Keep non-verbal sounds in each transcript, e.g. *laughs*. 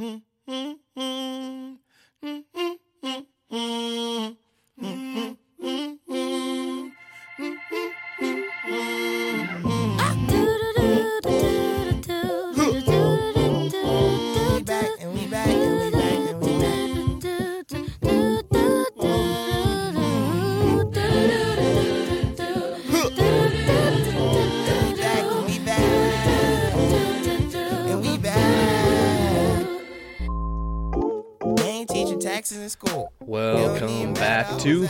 taxes in to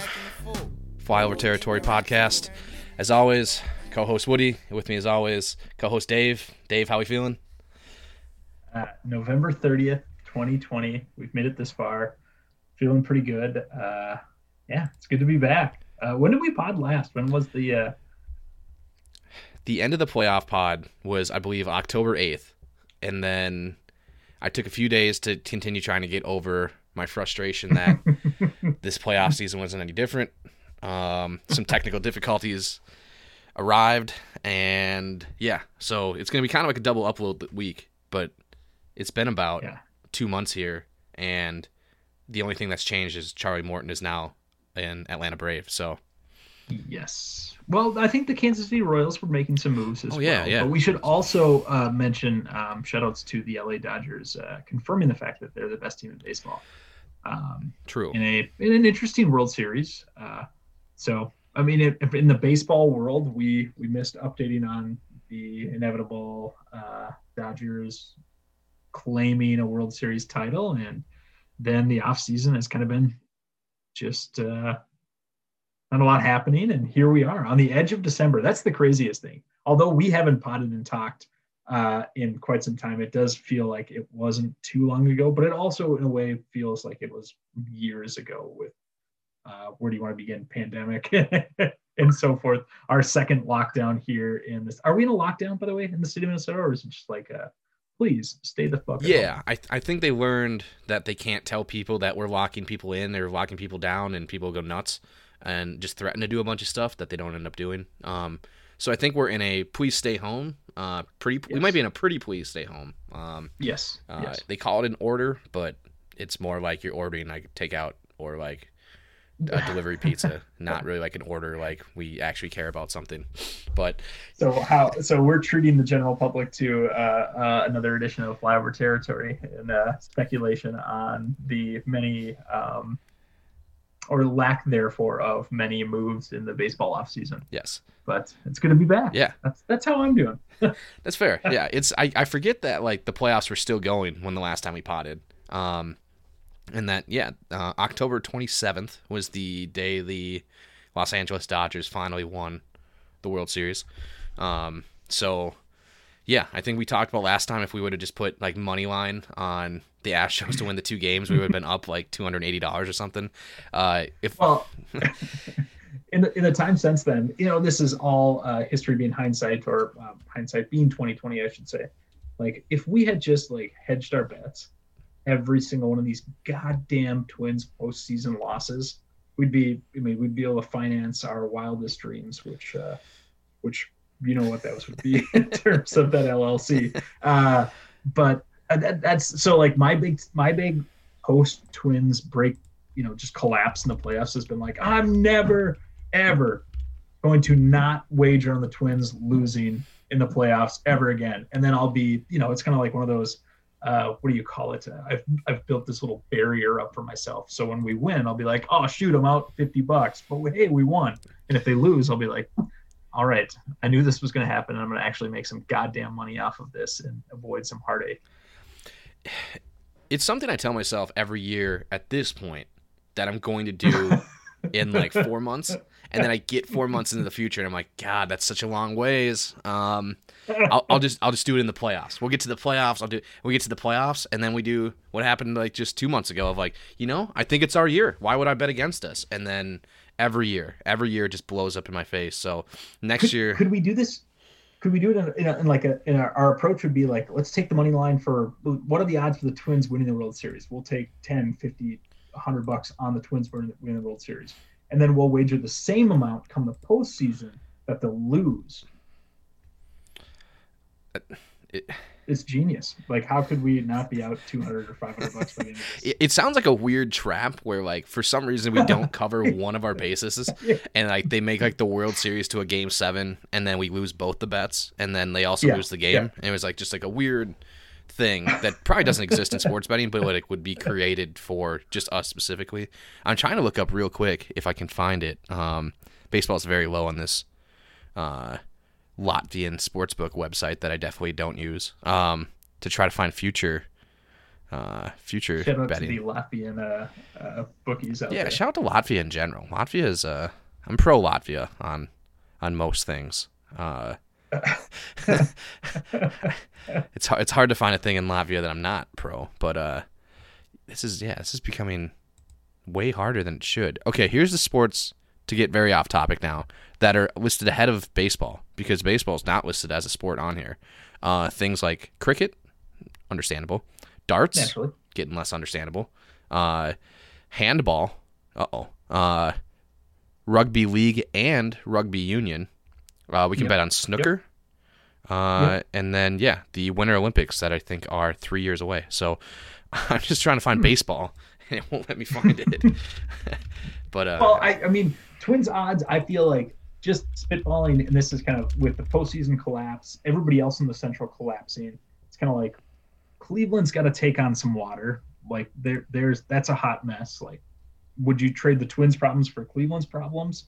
Flyover Territory Podcast. As always, co-host Woody. With me as always, co-host Dave. Dave, how are we feeling? Uh, November 30th, 2020. We've made it this far. Feeling pretty good. Uh, yeah, it's good to be back. Uh, when did we pod last? When was the uh... the end of the playoff pod was I believe October 8th. And then I took a few days to continue trying to get over my frustration that *laughs* this playoff season wasn't any different. Um, some technical difficulties arrived, and yeah, so it's gonna be kind of like a double upload week. But it's been about yeah. two months here, and the only thing that's changed is Charlie Morton is now in Atlanta Brave. So yes, well, I think the Kansas City Royals were making some moves as oh, yeah, well. Yeah, But we should also uh, mention um, shoutouts to the LA Dodgers uh, confirming the fact that they're the best team in baseball. Um, True. In a in an interesting World Series. Uh, so I mean, if, in the baseball world, we we missed updating on the inevitable uh, Dodgers claiming a World Series title, and then the off season has kind of been just uh, not a lot happening, and here we are on the edge of December. That's the craziest thing. Although we haven't potted and talked uh, in quite some time. It does feel like it wasn't too long ago, but it also, in a way, feels like it was years ago. With uh, where do you want to begin? Pandemic *laughs* and so forth. Our second lockdown here in this. Are we in a lockdown, by the way, in the city of Minnesota, or is it just like a please stay the fuck? Yeah, I I think they learned that they can't tell people that we're locking people in. They're locking people down, and people go nuts and just threaten to do a bunch of stuff that they don't end up doing. Um, so I think we're in a please stay home. Uh, pretty. Yes. We might be in a pretty please stay home. Um, yes. Uh, yes. They call it an order, but it's more like you're ordering like takeout or like a *laughs* delivery pizza, not really like an order like we actually care about something. But so how so we're treating the general public to uh, uh, another edition of Flyover Territory and uh, speculation on the many um, or lack therefore of many moves in the baseball offseason. Yes. But it's going to be back. Yeah. That's that's how I'm doing. *laughs* that's fair. Yeah. It's I, I forget that like the playoffs were still going when the last time we potted. Um and that yeah, uh, October 27th was the day the Los Angeles Dodgers finally won the World Series. Um so yeah, I think we talked about last time if we would have just put like money line on the Astros to win the two games, we would have been up like two hundred eighty dollars or something. Uh, if well, *laughs* in the in the time since then, you know, this is all uh, history being hindsight, or um, hindsight being twenty twenty, I should say. Like, if we had just like hedged our bets, every single one of these goddamn Twins postseason losses, we'd be, I mean, we'd be able to finance our wildest dreams, which, uh, which you know what those would be *laughs* in terms of that LLC. Uh, but that, that's so like my big my big post Twins break, you know, just collapse in the playoffs has been like I'm never ever going to not wager on the Twins losing in the playoffs ever again. And then I'll be, you know, it's kind of like one of those uh, what do you call it? Uh, I've I've built this little barrier up for myself. So when we win, I'll be like, oh shoot, I'm out fifty bucks. But hey, we won. And if they lose, I'll be like, all right, I knew this was going to happen, and I'm going to actually make some goddamn money off of this and avoid some heartache. It's something I tell myself every year at this point that I'm going to do *laughs* in like four months, and then I get four months into the future, and I'm like, God, that's such a long ways. Um, I'll, I'll, just I'll just do it in the playoffs. We'll get to the playoffs. I'll do we get to the playoffs, and then we do what happened like just two months ago of like, you know, I think it's our year. Why would I bet against us? And then every year. Every year just blows up in my face. So next could, year, could we do this? Could we do it in, in, a, in like a, in a, our approach would be like, let's take the money line for what are the odds for the Twins winning the World Series? We'll take 10, 50, 100 bucks on the Twins winning, the World Series. And then we'll wager the same amount come the postseason that they'll lose. Uh, it, it's genius. Like, how could we not be out 200 or 500 bucks by the end of this? It, it sounds like a weird trap where like for some reason we don't cover *laughs* one of our bases *laughs* and like they make like the World Series to a game seven and then we lose both the bets and then they also Yeah, lose the game. yeah. And it was like just like a weird thing that probably doesn't exist in sports betting, but like would be created for just us specifically. I'm trying to look up real quick if I can find it. Um, baseball is very low on this uh, Latvian sportsbook website that I definitely don't use um, to try to find future uh, future Shout out betting. to the Latvian uh, uh, bookies out Yeah, there. shout out to Latvia in general. Latvia is uh I'm pro Latvia on on most things. Uh *laughs* it's hard, it's hard to find a thing in Latvia that I'm not pro, but uh this is yeah, this is becoming way harder than it should. Okay, here's the sports to get very off topic now that are listed ahead of baseball because baseball is not listed as a sport on here. Uh things like cricket, understandable. Darts, Naturally. getting less understandable. Uh, handball, uh oh. Uh, rugby league and rugby union. Uh, we can Yep. bet on snooker. Uh, and then yeah, the Winter Olympics that I think are three years away. So *laughs* I'm just trying to find baseball, *laughs* and it won't let me find it. *laughs* but uh, Well, I, I mean, Twins odds. I feel like just spitballing, and this is kind of with the postseason collapse, everybody else in the Central collapsing. It's kind of like Cleveland's got to take on some water. Like there, there's that's a hot mess. Like, would you trade the Twins' problems for Cleveland's problems?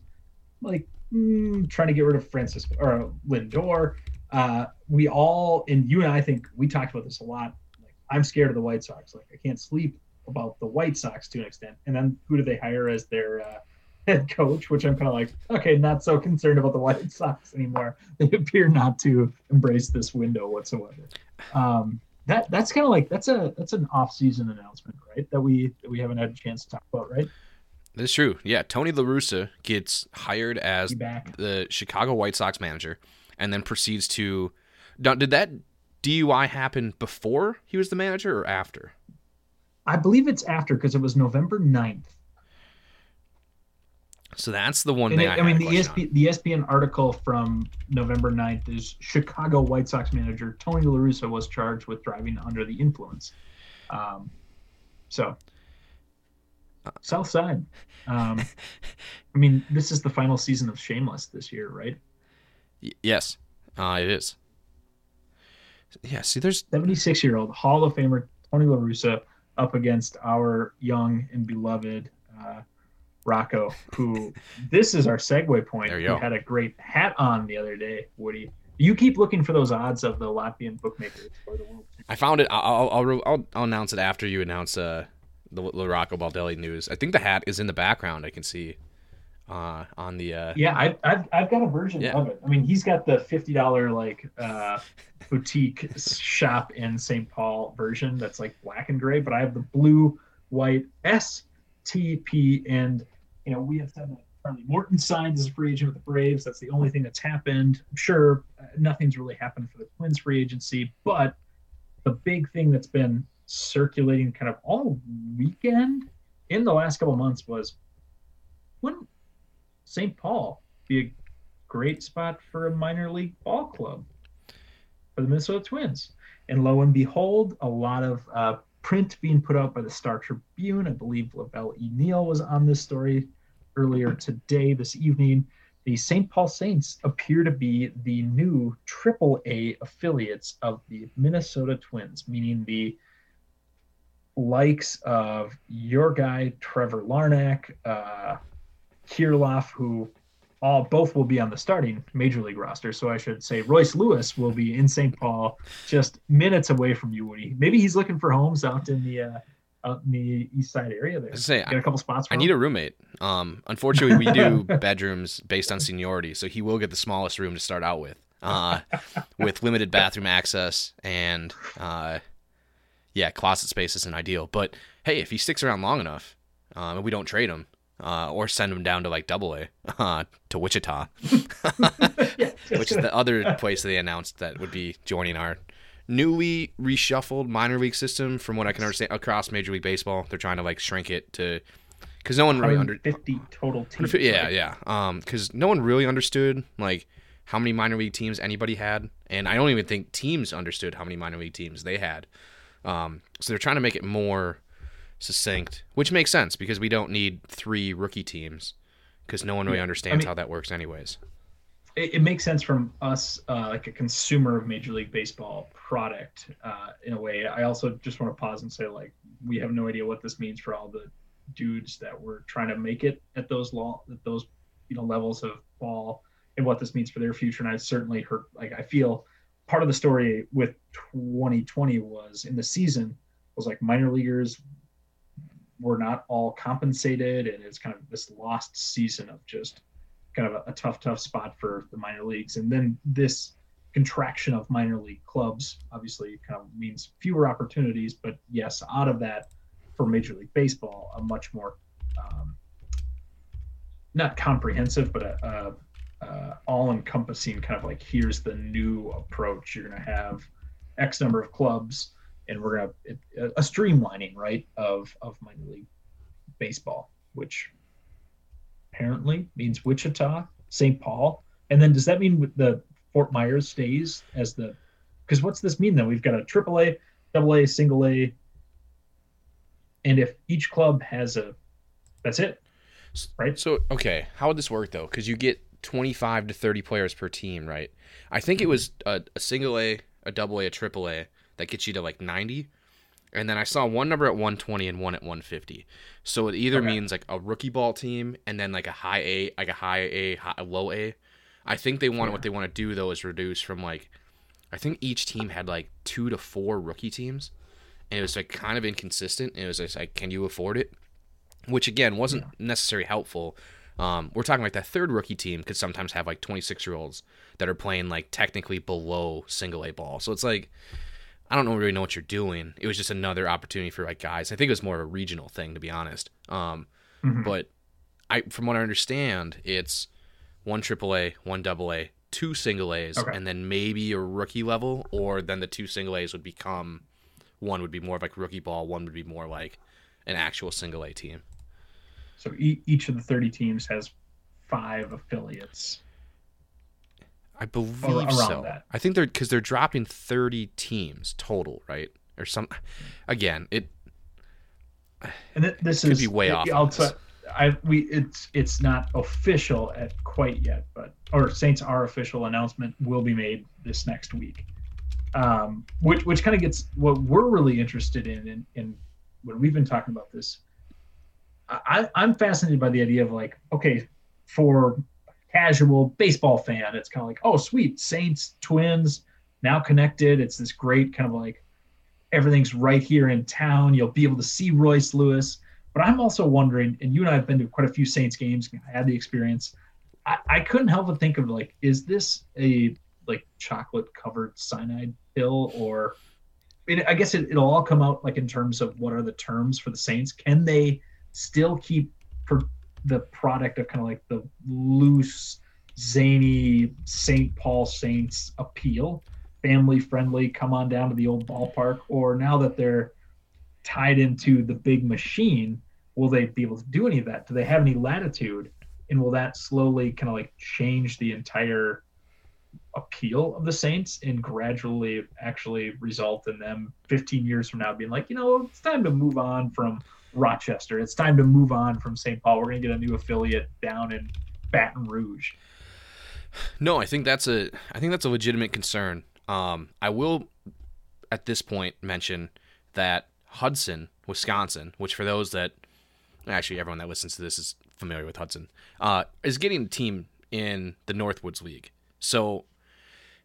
Like mm, trying to get rid of Francisco or Lindor. Uh, we all, and you and I think we talked about this a lot. Like, I'm scared of the White Sox. Like, I can't sleep about the White Sox to an extent. And then who do they hire as their uh, head coach? Which I'm kind of like, okay, not so concerned about the White Sox anymore. *laughs* They appear not to embrace this window whatsoever. Um, that that's kind of like that's a that's an off-season announcement, right? That we that we haven't had a chance to talk about, right? that's true. Yeah, Tony La Russa gets hired as the Chicago White Sox manager, and then proceeds to. Did that DUI happen before he was the manager or after? I believe it's after because it was November 9th. So that's the one And thing it- I, I, mean, the. ESP, the ESPN article from November 9th is Chicago White Sox manager Tony La Russa was charged with driving under the influence. Um, so, South Side. Um, I mean, this is the final season of Shameless this year, right? Y- yes, uh, it is. Yeah, see, there's 76 year old Hall of Famer Tony La Russa up against our young and beloved uh, Rocco, *laughs* who this is our segue point. There you who go. had a great hat on the other day, Woody. You keep looking for those odds of the Latvian bookmakers for the world. I found it. I'll I'll, I'll, I'll, announce it after you announce uh, the Laraco Baldelli news. I think the hat is in the background. I can see uh, on the. Uh, Yeah, I, I've, I've got a version Yeah. of it. I mean, he's got the fifty dollar like uh, boutique shop in St. Paul version that's like black and gray, but I have the blue, white STP, and you know we have said that Charlie Morton signs as a free agent with the Braves. That's the only thing that's happened. I'm sure uh, nothing's really happened for the Twins free agency, but the big thing that's been circulating kind of all weekend in the last couple months was wouldn't St. Paul be a great spot for a minor league ball club for the Minnesota Twins? And lo and behold, a lot of uh, print being put out by the Star Tribune. I believe La Velle E. Neal was on this story earlier today, this evening. The St. Paul Saints appear to be the new AAA affiliates of the Minnesota Twins, meaning the likes of your guy Trevor Larnach, uh, Kirilloff, who all both will be on the starting major league roster. So I should say Royce Lewis will be in St. Paul, just minutes away from you, Woody. Maybe he's looking for homes out in the uh, out in the east side area there. I say, Get a couple spots. I him? need a roommate. Um, unfortunately, we do *laughs* bedrooms based on seniority, so he will get the smallest room to start out with, uh, *laughs* with limited bathroom access and, uh, yeah, closet space isn't ideal. But hey, if he sticks around long enough, um, and we don't trade him, uh, or send him down to like Double A, uh, to Wichita, *laughs* which is the other place they announced that would be joining our newly reshuffled minor league system. From what I can understand, across Major League Baseball, they're trying to like shrink it to because no one really under 150 total teams. yeah right? yeah um because no one really understood like how many minor league teams anybody had, and I don't even think teams understood how many minor league teams they had. Um, so they're trying to make it more succinct, which makes sense because we don't need three rookie teams because no one really understands I mean- how that works, anyways. It, it makes sense from us, uh, like a consumer of Major League Baseball product, uh, in a way. I also just want to pause and say, like, we have no idea what this means for all the dudes that were trying to make it at those law, at those, you know, levels of ball, and what this means for their future. And I certainly heard, like, I feel part of the story with 2020 was in the season was like minor leaguers were not all compensated, and it's kind of this lost season of just kind of a, a tough, tough spot for the minor leagues. And then this contraction of minor league clubs obviously kind of means fewer opportunities. But yes, out of that, for Major League Baseball, a much more um, not comprehensive, but a, a, a all-encompassing kind of like here's the new approach. You're going to have X number of clubs, and we're going to a streamlining, right, of of minor league baseball, which apparently means Wichita, St. Paul, and then does that mean the Fort Myers stays as the? Because what's this mean then? We've got a AAA, double A, single A, and if each club has a, that's it, right? So okay, how would this work though? Because you get twenty five to thirty players per team, right? I think it was a, a single A, a double A, a triple A that gets you to like ninety, and then I saw one number at one twenty and one at one fifty. So it either Okay. means like a rookie ball team and then like a high A, like a high A, high, a low A. I think they want Yeah. what they want to do though is reduce from like, I think each team had like two to four rookie teams, and it was like kind of inconsistent. And it was just like, can you afford it? Which again wasn't necessarily helpful. Um, we're talking like that third rookie team could sometimes have like 26 year olds that are playing like technically below single A ball. So it's like I don't really know what you're doing. It was just another opportunity for like guys. I think it was more of a regional thing to be honest. Um, Mhm. but I from what I understand, it's one AAA, one double A, two single A's, Okay. and then maybe a rookie level, or then the two single A's would become one would be more of like rookie ball, one would be more like an actual single A team. So e- each of the 30 teams has five affiliates. I believe so. that. I think they're because they're dropping thirty teams total, right? Or some. Again, it And th- this Could is be way off I'll t- I we it's it's not official at quite yet, but or Saints our official announcement will be made this next week. Um, which which kind of gets what we're really interested in, in in when we've been talking about this. I, I'm fascinated by the idea of like, okay, for casual baseball fan, it's kind of like, oh, sweet, Saints, Twins, now connected. It's this great kind of like everything's right here in town. You'll be able to see Royce Lewis. But I'm also wondering, and you and I have been to quite a few Saints games, I had the experience. I, I couldn't help but think of like, is this a like chocolate covered cyanide pill or I, mean, I guess it, it'll all come out like in terms of what are the terms for the Saints. Can they still keep the product of kind of like the loose, zany St. Paul Saints appeal, family friendly, come on down to the old ballpark, or now that they're tied into the big machine, will they be able to do any of that? Do they have any latitude? And will that slowly kind of like change the entire appeal of the Saints and gradually actually result in them 15 years from now being like, you know, it's time to move on from Rochester. It's time to move on from St. Paul. We're going to get a new affiliate down in Baton Rouge. no. I think that's a I think that's a legitimate concern. Um, I will at this point mention that Hudson, Wisconsin, which for those that actually everyone that listens to this is familiar with Hudson, uh, is getting a team in the Northwoods League. So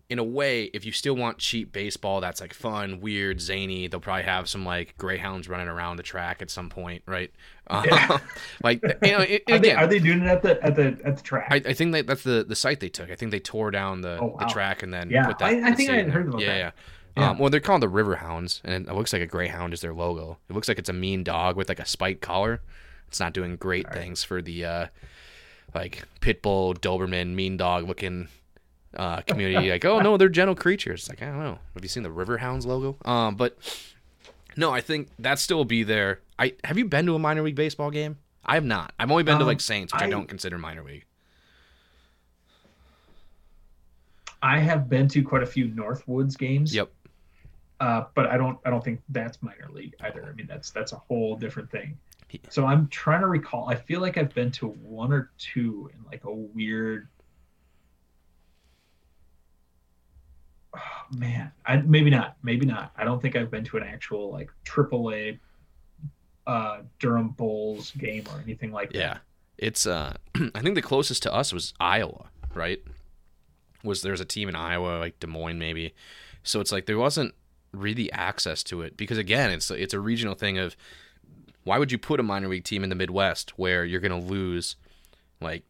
in a way, if you still want cheap baseball that's like fun, weird, zany, they'll probably have some like greyhounds running around the track at some point, right? Yeah. *laughs* like you know, it, Are they, are they doing it at the at the at the track? I, I think that that's the the site they took. I think they tore down the, Oh, the track and then Yeah, put that. I- I think I had heard about yeah, that. Yeah, Yeah. Um, well, they're called the River Hounds, and it looks like a greyhound is their logo. It looks like it's a mean dog with like a spiked collar. It's not doing great things for the uh, like pit bull, Doberman, mean dog looking uh, community. like, oh no, they're gentle creatures. Like I don't know. Have you seen the River Hounds logo? Um, but no, I think that still will be there. I have you been to a minor league baseball game? I have not. I've only been to Um, like Saints, which I, I- don't consider minor league. I have been to quite a few Northwoods games. Yep. Uh, but I don't I don't think that's minor league either. I mean that's that's a whole different thing. So I'm trying to recall. I feel like I've been to one or two in like a weird. Oh, *sighs* man, I maybe not. Maybe not. I don't think I've been to an actual like AAA uh, Durham Bulls game or anything like that. Yeah. It's uh *clears throat* I think the closest to us was Iowa, right? Was there's a team in Iowa, like Des Moines maybe. So it's like there wasn't really access to it because again, it's it's a regional thing of why would you put a minor league team in the Midwest where you're going to lose like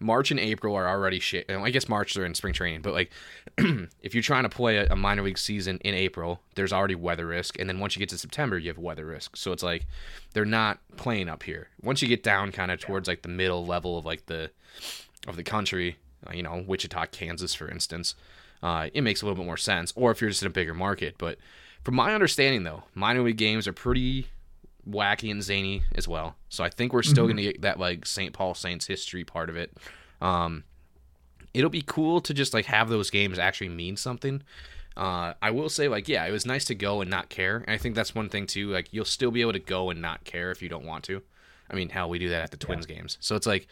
March and April are already shit. I guess March they're in spring training, but like *clears throat* if you're trying to play a, a minor league season in April, there's already weather risk, and then once you get to September, you have weather risk. So it's like they're not playing up here. Once you get down kind of towards like the middle level of like the of the country, uh, you know, Wichita, Kansas, for instance, uh, it makes a little bit more sense. Or if you're just in a bigger market, but from my understanding though, minor league games are pretty wacky and zany as well. So I think we're still Mhm. going to get that like St. Paul Saints history part of it. Um, it'll be cool to just like have those games actually mean something. Uh, I will say like yeah, it was nice to go and not care. And I think that's one thing too. Like you'll still be able to go and not care if you don't want to. I mean, hell, we do that at the Twins games. So it's like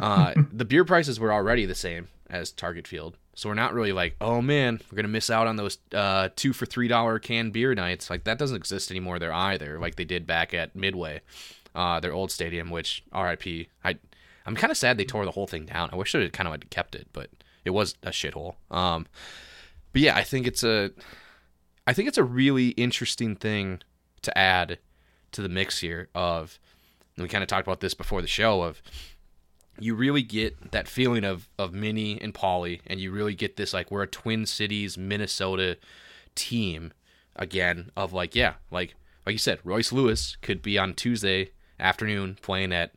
uh, *laughs* the beer prices were already the same as Target Field. So we're not really like, oh man, we're gonna miss out on those uh, two for three dollar canned beer nights. Like that doesn't exist anymore there either. Like they did back at Midway, uh, their old stadium. Which R.I.P. I I'm kind of sad they tore the whole thing down. I wish they kind of kept it, but it was a shithole. Um, but yeah, I think it's a, I think it's a really interesting thing to add to the mix here. Of, and we kind of talked about this before the show. Of, you really get that feeling of of Minnie and Polly, and you really get this like we're a Twin Cities, Minnesota team again. Of like yeah, like like you said, Royce Lewis could be on Tuesday afternoon playing at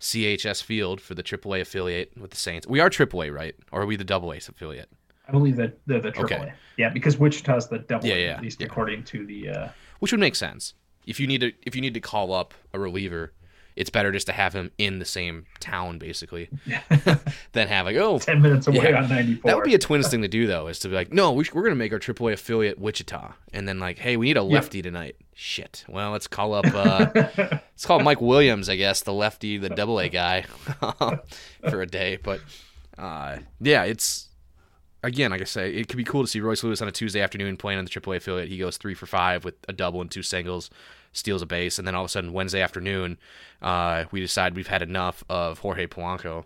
CHS Field for the AAA affiliate with the Saints. We are AAA, right? Or are we the Double AA affiliate? I believe that they're the AAA. Okay. Yeah, because Wichita's the double. Yeah, yeah, At least yeah. according to the. Uh, Which would make sense. If you need to if you need to call up a reliever, it's better just to have him in the same town basically *laughs* *laughs* than have like oh ten minutes away Yeah. on ninety four. That would be a Twins thing to do, though, is to be like, no, we sh- we're going to make our AAA affiliate Wichita, and then like, hey, we need a lefty tonight. Shit. Well, let's call up. Uh, *laughs* let's call Mike Williams, I guess, the lefty, the Double A guy, for a day. But uh, yeah, it's again, like I say, it could be cool to see Royce Lewis on a Tuesday afternoon playing on the AAA affiliate. He goes three for five with a double and two singles, steals a base, and then all of a sudden Wednesday afternoon, uh, we decide we've had enough of Jorge Polanco,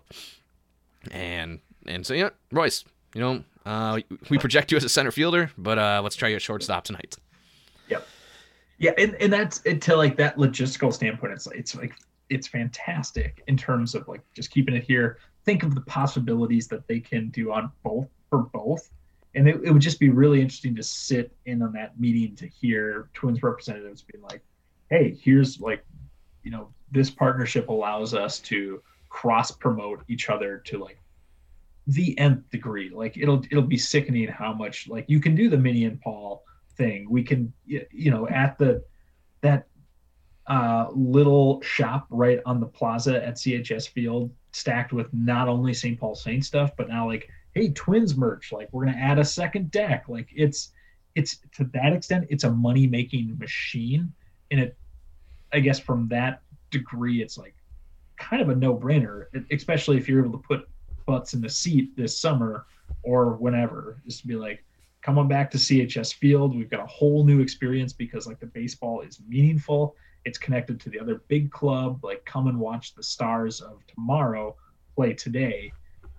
and and so yeah, Royce, you know, uh, we project you as a center fielder, but uh, let's try you at shortstop tonight. Yep. Yeah, and, and that's to like that logistical standpoint. It's it's like it's fantastic in terms of like just keeping it here. Think of the possibilities that they can do on both for both, and it, it would just be really interesting to sit in on that meeting to hear Twins representatives being like, "Hey, here's like, you know, this partnership allows us to cross promote each other to like the nth degree. Like it'll it'll be sickening how much like you can do the Minnie and Paul thing. We can you know at the that uh, little shop right on the plaza at CHS Field, stacked with not only St. Paul Saint stuff, but now like hey Twins merch. Like we're gonna add a second deck. Like it's it's to that extent it's a money making machine, and it I guess from that degree it's like kind of a no brainer, especially if you're able to put butts in the seat this summer or whenever, just to be like, come on back to CHS Field. We've got a whole new experience because like the baseball is meaningful. It's connected to the other big club. Like, come and watch the stars of tomorrow play today.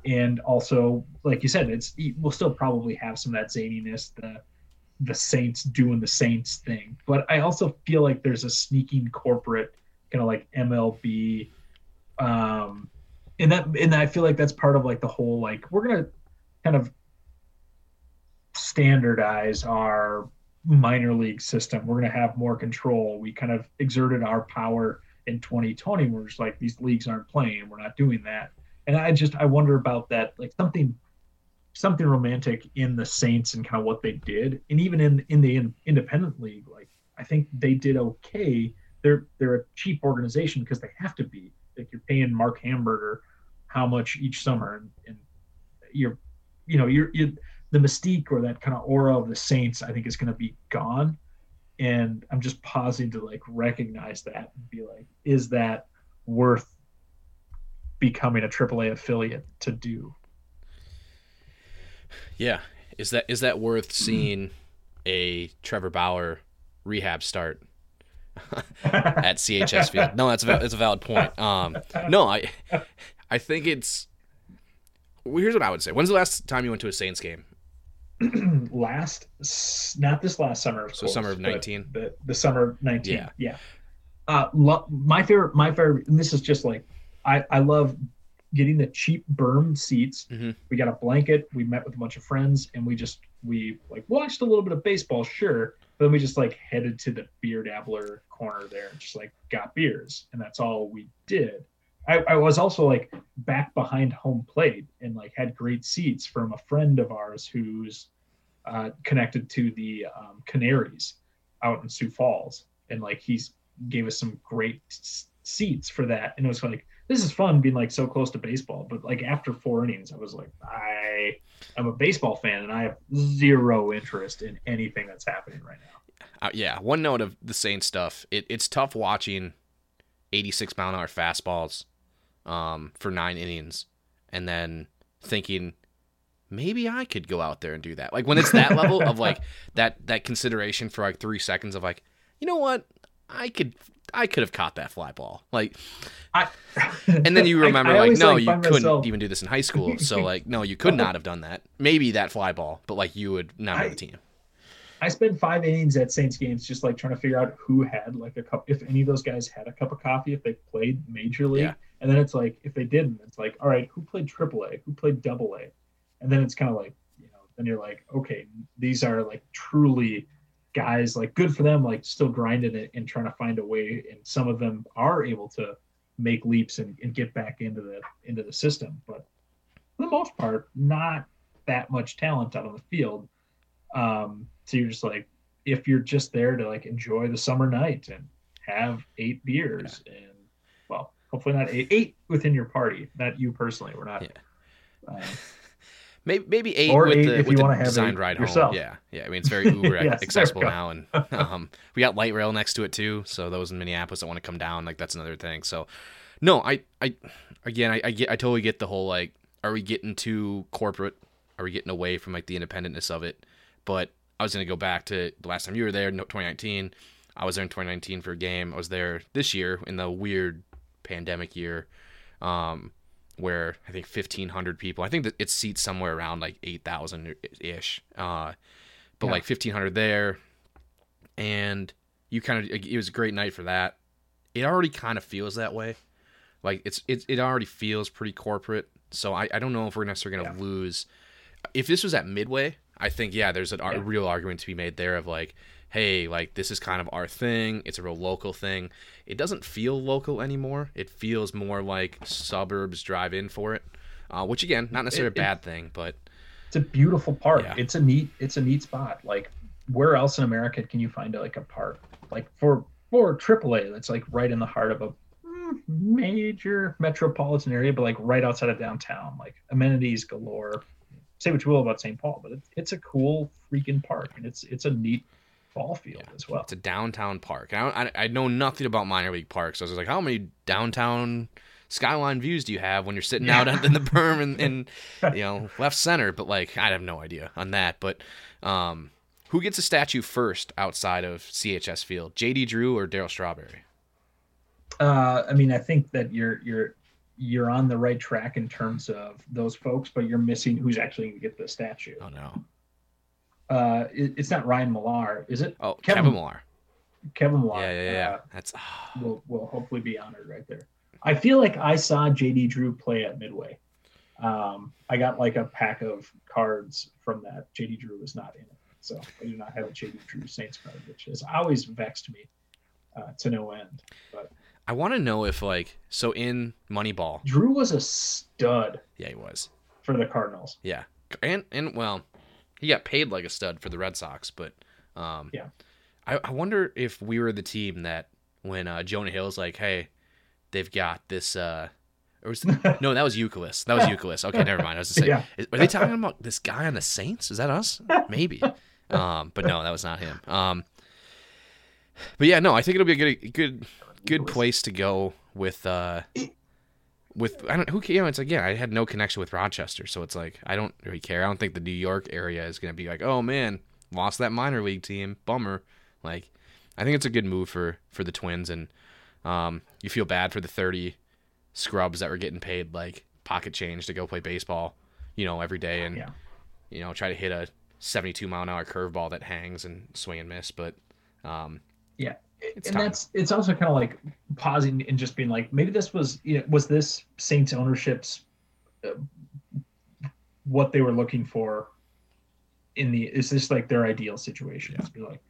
And also, like you said, it's we'll still probably have some of that zaniness, the the Saints doing the Saints thing. But I also feel like there's a sneaking corporate kind of like MLB um and that and I feel like that's part of like the whole like we're gonna kind of standardize our minor league system. We're gonna have more control. We kind of exerted our power in 2020. We're just like these leagues aren't playing. We're not doing that. And I just I wonder about that, like something something romantic in the Saints and kind of what they did, and even in in the in, independent league, like I think they did okay. They're they're a cheap organization because they have to be. Like you're paying Mark Hamburger how much each summer, and, and you're you know, you're, you the mystique or that kind of aura of the Saints, I think, is going to be gone. And I'm just pausing to like recognize that and be like, is that worth becoming a AAA affiliate to do? Yeah. Is that is that worth seeing a Trevor Bauer rehab start *laughs* at CHS Field? No, that's a, that's a valid point. Um, no, I I think it's. Well, here's what I would say. When's the last time you went to a Saints game? *clears throat* last, not this last summer, of So course, summer of 19? The, the summer of 19. Yeah. Yeah. Uh, lo- my favorite, my favorite, and this is just like, I, I love getting the cheap berm seats. Mhm. We got a blanket. We met with a bunch of friends and we just, we like watched a little bit of baseball, sure. But then we just like headed to the beer dabbler corner there and just like got beers. And that's all we did. I, I was also like back behind home plate and like had great seats from a friend of ours who's uh, connected to the um, Canaries out in Sioux Falls, and like he's gave us some great s- seats for that, and it was like this is fun being like so close to baseball. But like after four innings, I was like, I am a baseball fan, and I have zero interest in anything that's happening right now. Uh, yeah, one note of the Saints stuff. It, it's tough watching 86 mile an hour fastballs um, for nine innings and then thinking maybe I could go out there and do that. Like when it's that level of like *laughs* that that consideration for like three seconds of like, you know what, I could I could have caught that fly ball. Like, I, and then you *laughs* remember I like, always, no, you couldn't myself- even do this in high school. So *laughs* like, no, you could not have done that. Maybe that fly ball, but like you would not have I- the team. I spent five innings at Saints games just like trying to figure out who had like a cup, if any of those guys had a cup of coffee, if they played major league. Yeah. And then it's like, if they didn't, it's like, all right, who played triple A? Who played double A? And then it's kind of like, you know, then you're like, okay, these are like truly guys, like good for them, like still grinding it and trying to find a way. And some of them are able to make leaps and, and get back into the into the system. But for the most part, not that much talent out on the field. Um, so you're just like, if you're just there to like enjoy the summer night and have eight beers and well, hopefully not eight, eight within your party, not you personally. We're not. Yeah. Uh, Maybe, maybe eight Or with eight the, if with you the wanna have designed eight ride yourself. home. Yeah, yeah. I mean, it's very Uber *laughs* Yes, accessible now, and *laughs* um, we got light rail next to it too. So those in Minneapolis that want to come down, like that's another thing. So, no, I, I, again, I, I get, I totally get the whole like, are we getting too corporate? Are we getting away from like the independentness of it? But I was gonna go back to the last time you were there, no- 2019. I was there in 2019 for a game. I was there this year in the weird pandemic year. Um, where I think 1,500 people. I think that it seats somewhere around like 8,000 ish. Uh, but Yeah. like 1,500 there, and you kind of it was a great night for that. It already kind of feels that way. Like it's it, it already feels pretty corporate. So I, I don't know if we're necessarily gonna Yeah. lose. If this was at Midway, I think yeah, there's a Yeah. real argument to be made there of like, hey, like this is kind of our thing. It's a real local thing. It doesn't feel local anymore. It feels more like suburbs drive in for it. Uh, which again, not necessarily It- a bad thing, but it's a beautiful park. Yeah. It's a neat. It's a neat spot. Like where else in America can you find like a park like for for AAA that's like right in the heart of a mm, major metropolitan area, but like right outside of downtown, like amenities galore. Say what you will about St. Paul, but it's it's a cool freaking park, and it's it's a neat ball field as well. It's a downtown park. I, I I know nothing about minor league parks. So I was like, how many downtown skyline views do you have when you're sitting out in the berm and, *laughs* and you know left center? But like, I have no idea on that. But um, who gets a statue first outside of CHS Field? JD Drew or Darryl Strawberry? Uh, I mean, I think that you're you're you're on the right track in terms of those folks, but you're missing who's actually going to get the statue. Oh no. Uh, it, it's not Ryan Millar, is it? Oh, Kevin- Kevin, Millar. Kevin Millar. Yeah, yeah, yeah. uh, That's ah, will will hopefully be honored right there. I feel like I saw JD Drew play at Midway. Um, I got like a pack of cards from that. JD Drew was not in it, so I do not have a JD Drew Saints card, which has always vexed me uh, to no end. But I want to know if like so in Moneyball. Drew was a stud Yeah, he was. for the Cardinals. Yeah, and and well, he got paid like a stud for the Red Sox, but um, Yeah. I, I wonder if we were the team that when uh, Jonah Hill's like, hey, they've got this, uh, Or was *laughs* no, that was Youkilis. That was Youkilis. Okay, never mind. I was just saying, Yeah. are they talking about this guy on the Saints? Is that us? Maybe. *laughs* Um, but no, that was not him. Um, but yeah, no, I think it'll be a good, good, good place to go with. Uh, with I don't who you know it's like yeah I had no connection with Rochester so it's like I don't really care I don't think the New York area is gonna be like oh man lost that minor league team bummer like I think it's a good move for for the Twins and um you feel bad for the 30 scrubs that were getting paid like pocket change to go play baseball you know every day and Yeah. you know try to hit a 72 mile an hour curveball that hangs and swing and miss but um Yeah. It's and time. that's it's also kind of like pausing and just being like maybe this was you know, was this Saints ownership's uh, what they were looking for in the is this like their ideal situation Yeah. to be like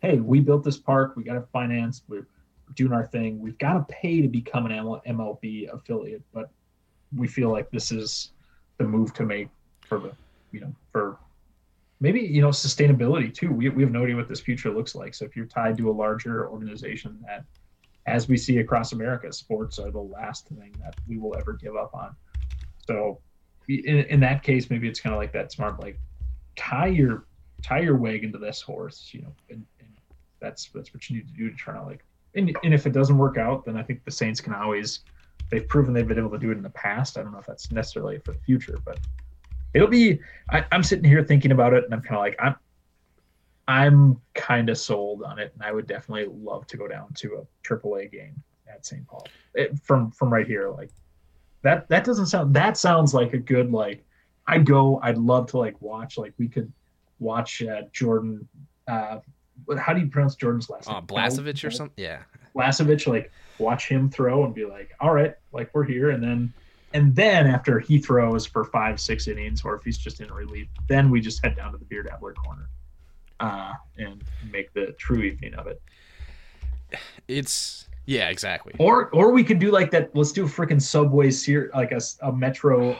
hey we built this park we got it financed we're doing our thing we've got to pay to become an MLB affiliate but we feel like this is the move to make for the you know for maybe you know sustainability too. We, we have no idea what this future looks like. So if you're tied to a larger organization that as we see across america sports are the last thing that we will ever give up on. So in, in that case maybe it's kind of like that smart like tie your tie your wagon to this horse you know and, and that's that's what you need to do to try to like and, and if it doesn't work out then i think the saints can always they've proven they've been able to do it in the past. I don't know if that's necessarily for the future but it'll be I, i'm sitting here thinking about it and i'm kind of like i'm i'm kind of sold on it and i would definitely love to go down to a triple a game at st paul. It, from from right here like that that doesn't sound that sounds like a good like i'd go i'd love to like watch like we could watch uh, jordan uh how do you pronounce jordan's last uh, name? Blasovich or something yeah. Blasovich, like watch him throw and be like, all right, like we're here. And then, and then after he throws for five, six innings, or if he's just in relief, then we just head down to the beer dabbler corner uh, and make the true evening of it. it's yeah exactly Or, or we could do like that. Let's do a freaking subway *sighs* series, like a metro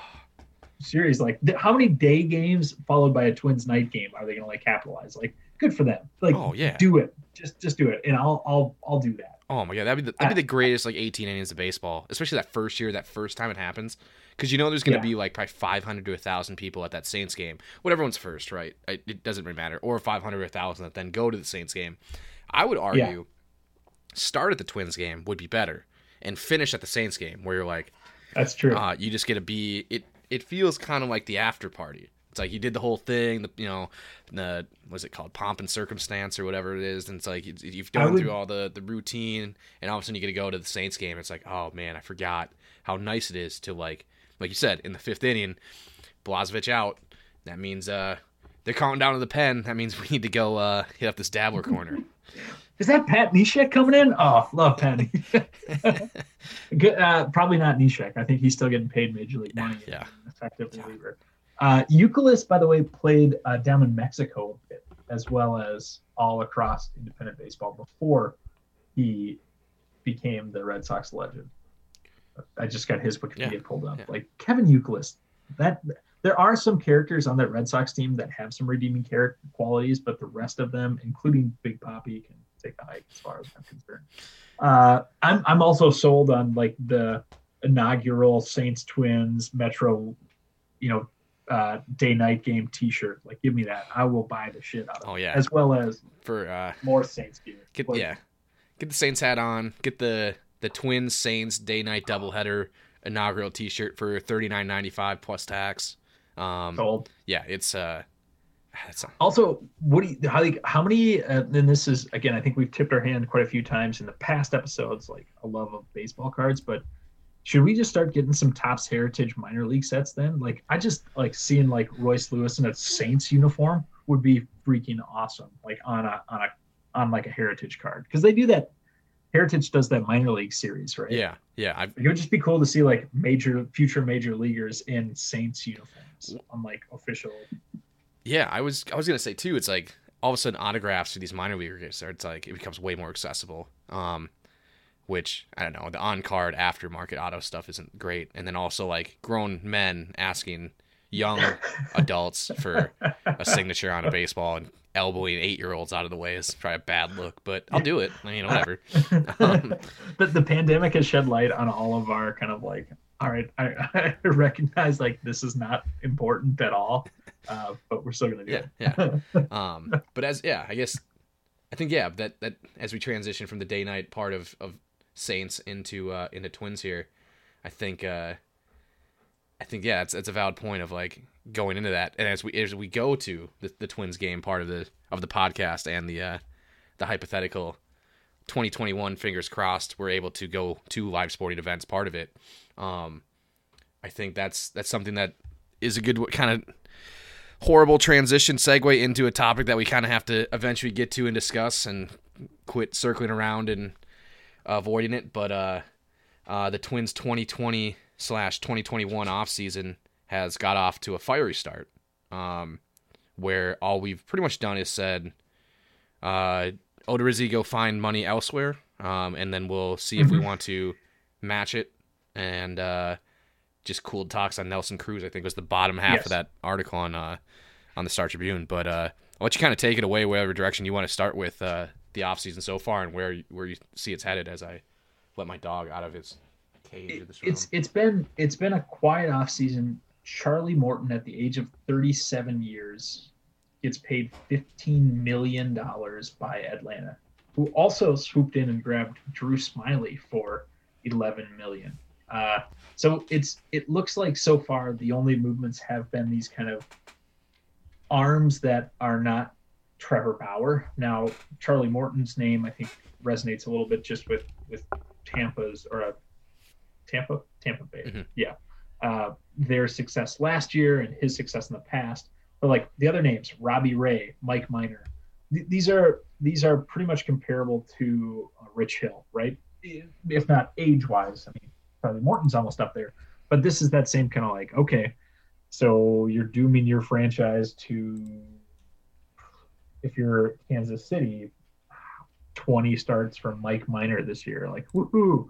series. Like how many day games followed by a twins night game are they going to like capitalize? Like good for them. Like oh yeah do it. Just, just do it. And I'll, I'll, I'll do that. Oh my god, that'd be the, that'd be the greatest like 18 innings of baseball, especially that first year, that first time it happens, because you know there's gonna Yeah. be like probably 500 to 1,000 people at that Saints game. Whatever one's first, right? It, it doesn't really matter, or 500 or 1,000 that then go to the Saints game. I would argue start at the Twins game would be better, and finish at the Saints game where you're like, That's true. uh, you just get to be it. It feels kind of like the after party. It's like you did the whole thing, the you know, the what's it called, pomp and circumstance or whatever it is. And it's like you- you've gone would- through all the the routine, and all of a sudden you get to go to the Saints game. It's like, oh man, I forgot how nice it is to like, like you said, in the fifth inning, Blazovich out. That means uh, they're counting down to the pen. That means we need to go uh, hit up this dabbler corner. *laughs* Is that Pat Neshek coming in? Oh, love Pat. *laughs* Good, uh, probably not Neshek. I think he's still getting paid major league money. Yeah. Effective reliever. Uh, Youkilis, by the way, played uh, down in Mexico a bit, as well as all across independent baseball before he became the Red Sox legend. I just got his Wikipedia Yeah. pulled up. Yeah. Like Kevin Euclid, that there are some characters on that Red Sox team that have some redeeming character qualities, but the rest of them, including Big Poppy, can take a hike as far as I'm concerned. Uh, I'm I'm also sold on like the inaugural Saints Twins Metro, you know, uh, day night game T-shirt. Like, give me that. I will buy the shit out of Oh it. yeah, As well as for uh, more Saints gear. Get Like, yeah, get the Saints hat on. Get the the Twins Saints day night doubleheader inaugural T-shirt for thirty nine ninety five plus tax. Um, sold. yeah, it's uh, *sighs* it's Also, what do you how like how many? Uh, and this is again, I think we've tipped our hand quite a few times in the past episodes, like a love of baseball cards. But should we just start getting some Topps Heritage minor league sets then? Like, I just like seeing like Royce Lewis in a Saints uniform would be freaking awesome. Like on a on a on like a Heritage card because they do that. Heritage does that minor league series, right? yeah, yeah. Like, it would just be cool to see like major future major leaguers in Saints uniforms on like official. yeah, I was I was gonna say too. It's like all of a sudden autographs for these minor leaguers it's like it becomes way more accessible. Um, which I don't know. The on card aftermarket auto stuff isn't great, and then also like grown men asking young *laughs* adults for a signature on a baseball and elbowing eight year olds out of the way is probably a bad look, but I'll do it. I mean, whatever. *laughs* Um, the, the pandemic has shed light on all of our kind of like all right, I, I *laughs* recognize like this is not important at all, uh, but we're still gonna do Yeah, it. yeah. Um, but as yeah, I guess I think yeah that that as we transition from the day night part of of Saints into uh into Twins here, I think uh I think yeah, it's it's a valid point of like going into that, and as we as we go to the, the Twins game part of the of the podcast and the uh the hypothetical 2021 fingers crossed we're able to go to live sporting events part of it. Um i think that's that's something that is a good kind of horrible transition segue into a topic that we kind of have to eventually get to and discuss and quit circling around and avoiding it but uh uh the twins 2020 slash 2021 off season has got off to a fiery start um where all we've pretty much done is said uh Odorizzi go find money elsewhere, um, and then we'll see if we want to match it. And uh, just cool talks on Nelson Cruz, I think was the bottom half Yes. of that article on uh, on the Star Tribune. But uh, I'll let you kind of take it away, whatever direction you want to start with the offseason so far, and where you, where you see it's headed. As I let my dog out of his cage. It's it's been it's been a quiet off season. Charlie Morton, at the age of 37 years, gets paid 15 million dollars by Atlanta, who also swooped in and grabbed Drew Smyly for 11 million. Uh, so it's it looks like so far the only movements have been these kind of arms that are not Trevor Bauer. Now Charlie Morton's name I think resonates a little bit just with with Tampa's or uh, Tampa Tampa Bay. Mhm. Yeah. Uh, their success last year and his success in the past. But like the other names, Robbie Ray, Mike Minor, th- these are these are pretty much comparable to uh, Rich Hill, right? If not age wise, I mean, probably Morton's almost up there. But this is that same kind of like, okay, so you're dooming your franchise to, if you're Kansas City, 20 starts from Mike Minor this year. Like, woohoo!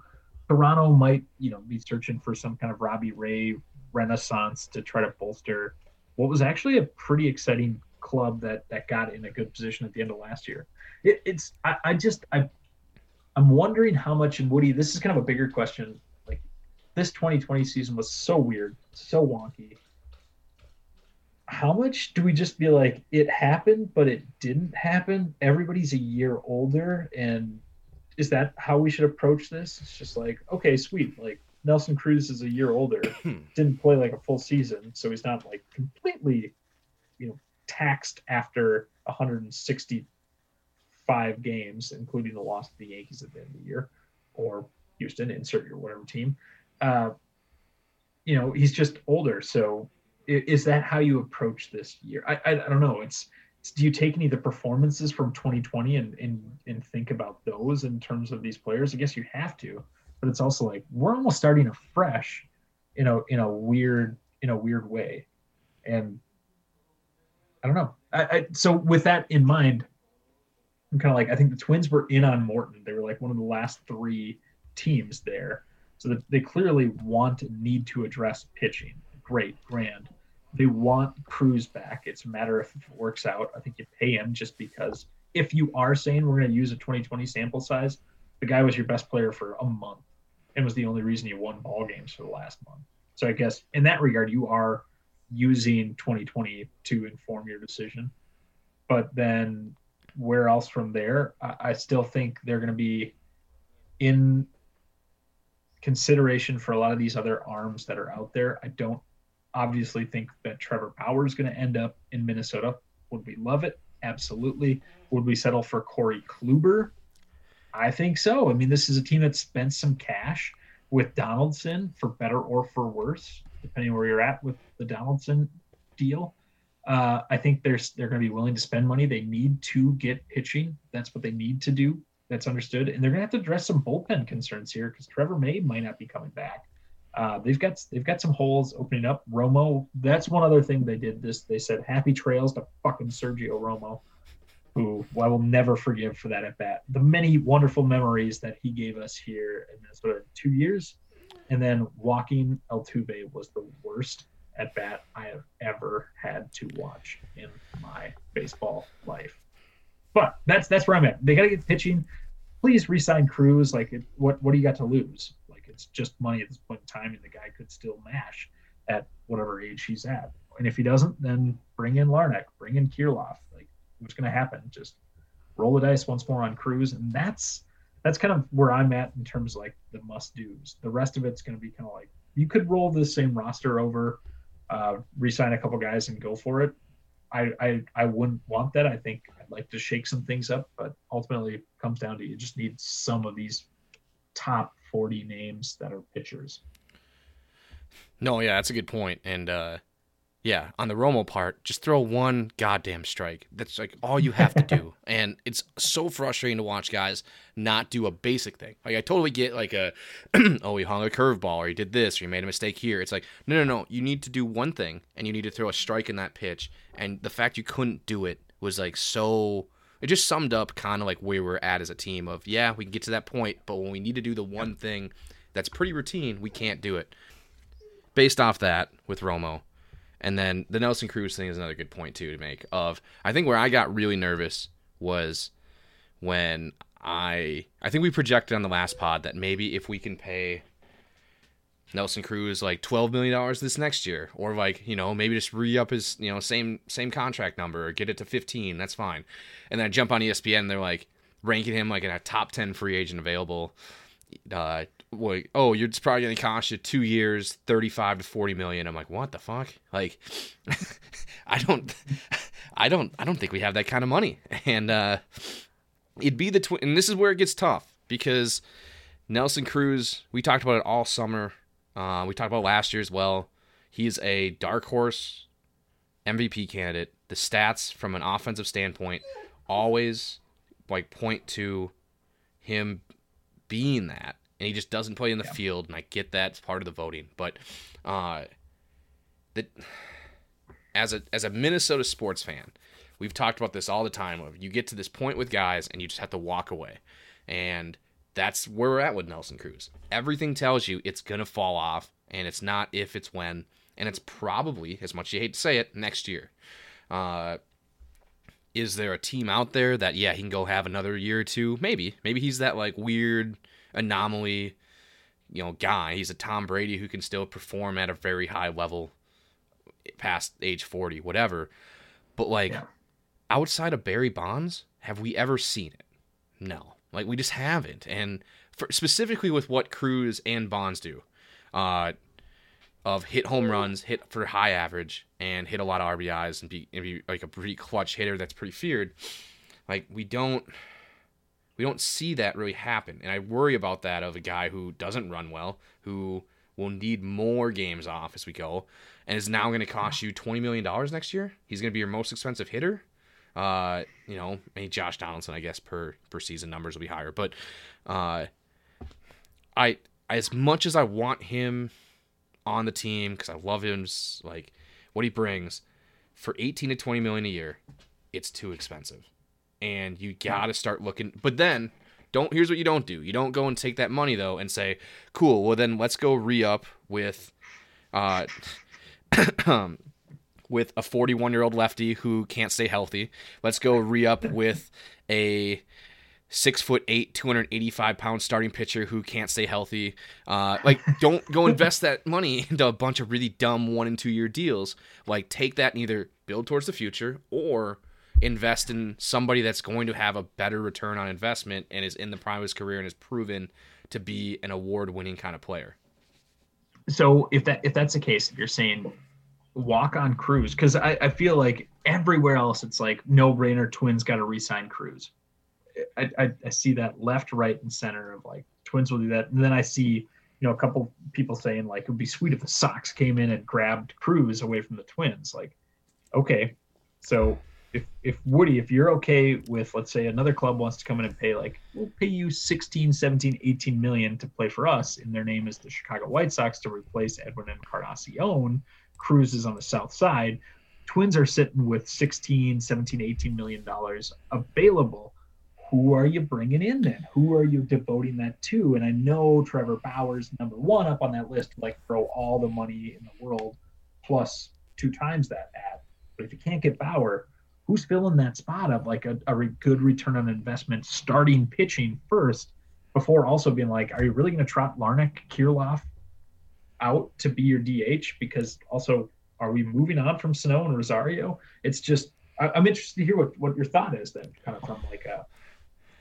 Toronto might, you know, be searching for some kind of Robbie Ray renaissance to try to bolster what was actually a pretty exciting club that that got in a good position at the end of last year. It, it's I, I just I I'm wondering how much and Woody. This is kind of a bigger question. Like this 2020 season was so weird, so wonky. How much do we just be like it happened, but it didn't happen? Everybody's a year older, and is that how we should approach this? It's just like okay, sweet, like Nelson Cruz is a year older, *clears throat* didn't play like a full season, so he's not like completely, you know, taxed after 165 games, including the loss to the Yankees at the end of the year, or Houston, insert your whatever team. Uh, you know, he's just older. So, is that how you approach this year? I, I, I don't know. It's, it's do you take any of the performances from 2020 and, and and think about those in terms of these players? I guess you have to, but it's also like we're almost starting afresh, in a in a weird in a weird way, and I don't know. I, I so with that in mind, I'm kind of like I think the Twins were in on Morton. They were like one of the last three teams there, so that they clearly want and need to address pitching. Great, grand. They want Cruz back. It's a matter of if it works out. I think you pay him just because if you are saying we're going to use a 2020 sample size, the guy was your best player for a month and was the only reason you won ball games for the last month. So I guess in that regard, you are using 2020 to inform your decision. But then where else from there? I, I still think they're going to be in consideration for a lot of these other arms that are out there. I don't obviously think that Trevor Bauer is going to end up in Minnesota. Would we love it? Absolutely. Would we settle for Corey Kluber? I think so. I mean, this is a team that spent some cash with Donaldson for better or for worse, depending where you're at with the Donaldson deal. Uh, I think they're they're going to be willing to spend money. They need to get pitching. That's what they need to do. That's understood, and they're going to have to address some bullpen concerns here because Trevor May might not be coming back. Uh, they've got they've got some holes opening up. Romo, that's one other thing they did. This they said happy trails to fucking Sergio Romo, who I will never forgive for that at bat. The many wonderful memories that he gave us here in Minnesota in two years, and then walking Altuve was the worst at bat I have ever had to watch in my baseball life. But that's that's where I'm at. They got to get pitching. Please resign Cruz. Like, what what do you got to lose? It's just money at this point in time, and the guy could still mash at whatever age he's at. And if he doesn't, then bring in Larnach, bring in Kirilloff. Like, what's going to happen? Just roll the dice once more on Cruz, and that's that's kind of where I'm at in terms of like the must dos. The rest of it's going to be kind of like you could roll the same roster over, uh, resign a couple guys and go for it. I, I I wouldn't want that. I think I'd like to shake some things up, but ultimately it comes down to you just need some of these top 40 names that are pitchers. No, yeah, that's a good point. And uh yeah, on the Romo part, just throw one goddamn strike. That's like all you have to do. *laughs* and it's so frustrating to watch guys not do a basic thing. Like I totally get like a *clears throat* oh, he hung a curveball or he did this or he made a mistake here. It's like, no no no, you need to do one thing and you need to throw a strike in that pitch. And the fact you couldn't do it was like so it just summed up kind of like where we're at as a team of yeah, we can get to that point, but when we need to do the one thing that's pretty routine, we can't do it. Based off that with Romo, and then the Nelson Cruz thing is another good point too to make. Of I think where I got really nervous was when I I think we projected on the last pod that maybe if we can pay Nelson Cruz like twelve million dollars this next year, or like you know maybe just re up his you know same same contract number or get it to fifteen, that's fine. And then I jump on ESPN, they're like ranking him like in a top ten free agent available. Uh, oh, you're just probably gonna cost you two years, thirty-five to forty million. I'm like, what the fuck? Like, *laughs* I don't, I don't, I don't think we have that kind of money. And uh, it'd be the twin. And this is where it gets tough because Nelson Cruz. We talked about it all summer. Uh, we talked about last year as well. He's a dark horse MVP candidate. The stats from an offensive standpoint always like point to him being that and he just doesn't play in the yeah. field and I get that it's part of the voting but uh that as a as a Minnesota sports fan we've talked about this all the time of you get to this point with guys and you just have to walk away and that's where we're at with Nelson Cruz. Everything tells you it's going to fall off and it's not if it's when and it's probably as much as you hate to say it next year. Uh is there a team out there that yeah he can go have another year or two? Maybe. Maybe he's that like weird anomaly you know guy. He's a tom brady who can still perform at a very high level past age 40 whatever. But like yeah. outside of barry bonds have we ever seen it? No like we just haven't and for, specifically with what cruz and bonds do uh of hit home runs, hit for high average, and hit a lot of RBIs and be, and be like a pretty clutch hitter that's pretty feared. Like we don't we don't see that really happen, and I worry about that of a guy who doesn't run well, who will need more games off as we go, and is now going to cost you twenty million dollars next year. He's going to be your most expensive hitter. Uh, you know, maybe Josh Donaldson, I guess per per season numbers will be higher, but uh, I as much as I want him on the team because I love him, like what he brings for 18 to 20 million a year, it's too expensive. And you got to start looking. But then, don't here's what you don't do. You don't go and take that money though and say, "Cool, well then let's go re-up with uh *clears throat* with a 41-year-old lefty who can't stay healthy. Let's go re-up *laughs* with a six foot eight, 285 pound starting pitcher who can't stay healthy. Uh, like, don't go invest that money *laughs* into a bunch of really dumb one and two year deals. Like, take that and either build towards the future or invest in somebody that's going to have a better return on investment and is in the prime of his career and is proven to be an award winning kind of player. So if that if that's the case, if you're saying walk on Cruz, because I, I feel like everywhere else it's like no brainer twins got to resign Cruz I, I, I see that left, right, and center of like Twins will do that, and then I see you know a couple people saying like it would be sweet if the Sox came in and grabbed Cruz away from the Twins. Like, okay, so if if Woody, if you're okay with let's say another club wants to come in and pay like we'll pay you 16, 17, 18 million to play for us, and their name is the Chicago White Sox to replace Edwin and Encarnacion. Cruz is on the south side. Twins are sitting with 16, 17, 18 million dollars available who are you bringing in then? Who are you devoting that to? And I know Trevor Bauer's number one up on that list, like throw all the money in the world plus two times that at. But if you can't get Bauer, who's filling that spot of like a, a good return on investment starting pitching first before also being like, are you really going to trot Larnach, Kirilloff out to be your DH? Because also, are we moving on from Snow and Rosario? It's just, I, am interested to hear what, what your thought is then, kind of from like a,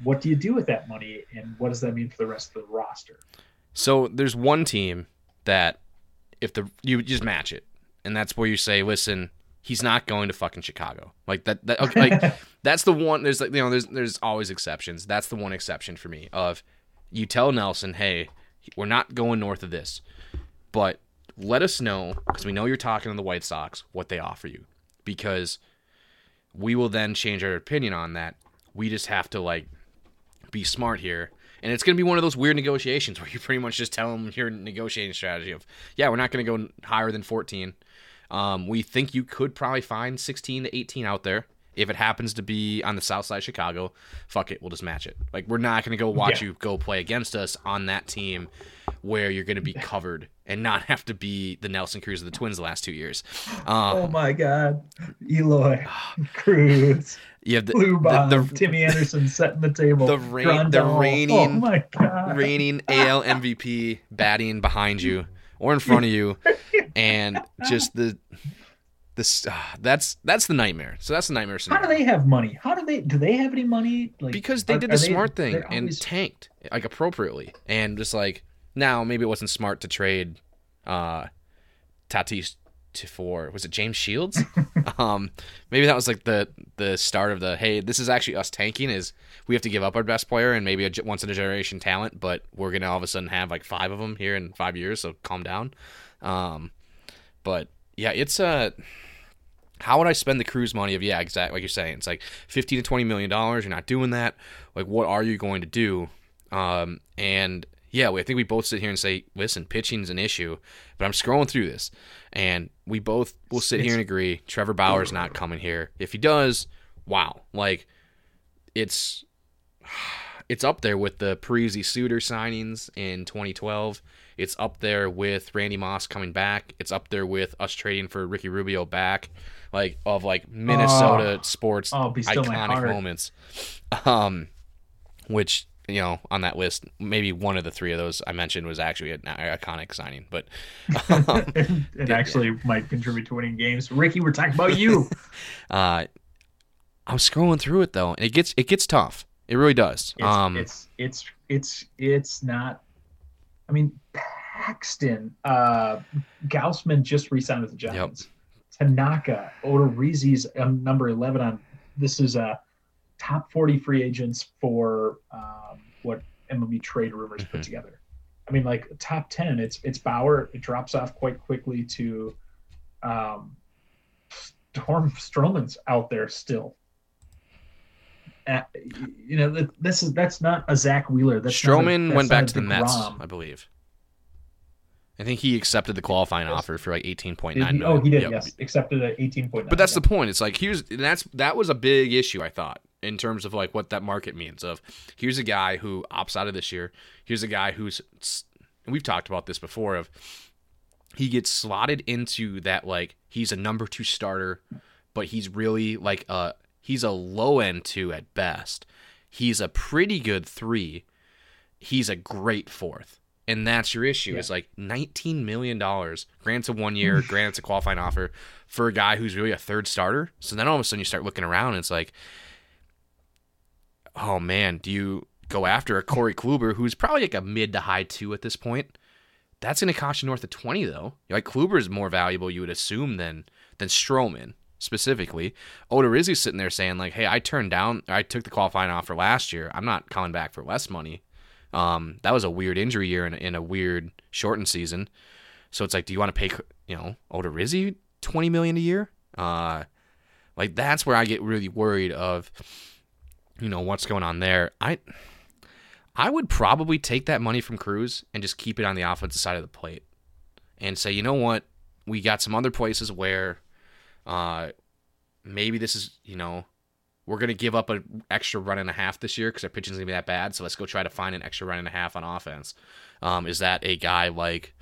what do you do with that money and what does that mean for the rest of the roster? So there's one team that if the you just match it, and that's where you say, listen, he's not going to fucking Chicago. Like that. That okay, like *laughs* that's the one. There's like you know there's there's always exceptions. That's the one exception for me. Of you tell Nelson, hey, we're not going north of this, but let us know because we know you're talking to the White Sox what they offer you because we will then change our opinion on that. We just have to like be smart here. And it's going to be one of those weird negotiations *laughs* where you pretty much just tell them your negotiating strategy of, yeah, we're not going to go higher than 14. Um, we think you could probably find 16 to 18 out there. If it happens to be on the south side of Chicago, fuck it, we'll just match it. Like we're not going to go watch yeah. you go play against us on that team where you're going to be *laughs* covered and not have to be the Nelson Cruz of the Twins the last two years. Um, oh my God, Eloy Cruz. *sighs* Yeah, the, Blue Bomb, the, the, Timmy Anderson setting the table. The, rain, the reigning, oh my God. reigning *laughs* AL MVP batting behind you or in front of you, *laughs* and just the this uh, that's that's the nightmare. So that's the nightmare scenario. How do they have money? How do they do they have any money? Like because they are, did the smart they, thing and tanked like appropriately, and just like now maybe it wasn't smart to trade uh Tatis to for was it James Shields? *laughs* um, maybe that was like the the start of the hey, this is actually us tanking. Is we have to give up our best player and maybe a once in a generation talent, but we're gonna all of a sudden have like five of them here in five years. So calm down. Um, but yeah, it's a. Uh, how would I spend the Cruz money? Of yeah, exactly like you're saying, it's like fifteen to twenty million dollars. You're not doing that. Like, what are you going to do? Um, and yeah, we I think we both sit here and say, listen, pitching's an issue, but I'm scrolling through this, and we both will sit here and agree Trevor Bauer's not *clears throat* coming here. If he does, wow, like it's it's up there with the Parise Suter signings in 2012. It's up there with Randy Moss coming back. It's up there with us trading for Ricky Rubio back, like of like Minnesota oh, sports oh, iconic moments. Um, which you know, on that list, maybe one of the three of those I mentioned was actually an iconic signing, but um, *laughs* it actually yeah. might contribute to winning games. Ricky, we're talking about you. *laughs* uh, I'm scrolling through it though, and it gets it gets tough. It really does. It's, um, it's it's it's it's not. I mean, Paxton, uh, Gausman just re-signed with the Giants. Yep. Tanaka, Odorizzi's um, number eleven on. This is a top 40 free agents for um, what MLB trade rumors mm-hmm. put together. I mean, like top 10, it's it's Bauer. It drops off quite quickly to um, Storm Stroman's out there still. Uh, you know, this is that's not a Zack Wheeler. That's Stroman a, went back to the Mets, I believe. I think he accepted the qualifying yes. offer for like eighteen point nine. Oh, he did. Yep. Yes, accepted at eighteen point nine. But that's yeah. the point. It's like here's that's that was a big issue. I thought in terms of like what that market means. Of here's a guy who opts out of this year. Here's a guy who's we've talked about this before. Of he gets slotted into that like he's a number two starter, but he's really like a he's a low end two at best. He's a pretty good three. He's a great fourth and that's your issue. Yeah. Is like nineteen million dollars grants a one year, *laughs* grants a qualifying offer for a guy who's really a third starter. So then all of a sudden you start looking around, and it's like, oh man, do you go after a Corey Kluber who's probably like a mid to high two at this point? That's going to cost you north of twenty though. Like Kluber is more valuable, you would assume, than than Stroman specifically. Odorizzi's sitting there saying like, "Hey, I turned down, I took the qualifying offer last year. I'm not coming back for less money." Um, that was a weird injury year in, in a weird shortened season. So it's like, do you want to pay, you know, Odorizzi twenty million a year? Uh, like that's where I get really worried of, you know, what's going on there. I, I would probably take that money from Cruz and just keep it on the offensive side of the plate, and say, you know what, we got some other places where, uh, maybe this is, you know, we're going to give up an extra run and a half this year because our pitching's going to be that bad. So let's go try to find an extra run and a half on offense. Um, is that a guy like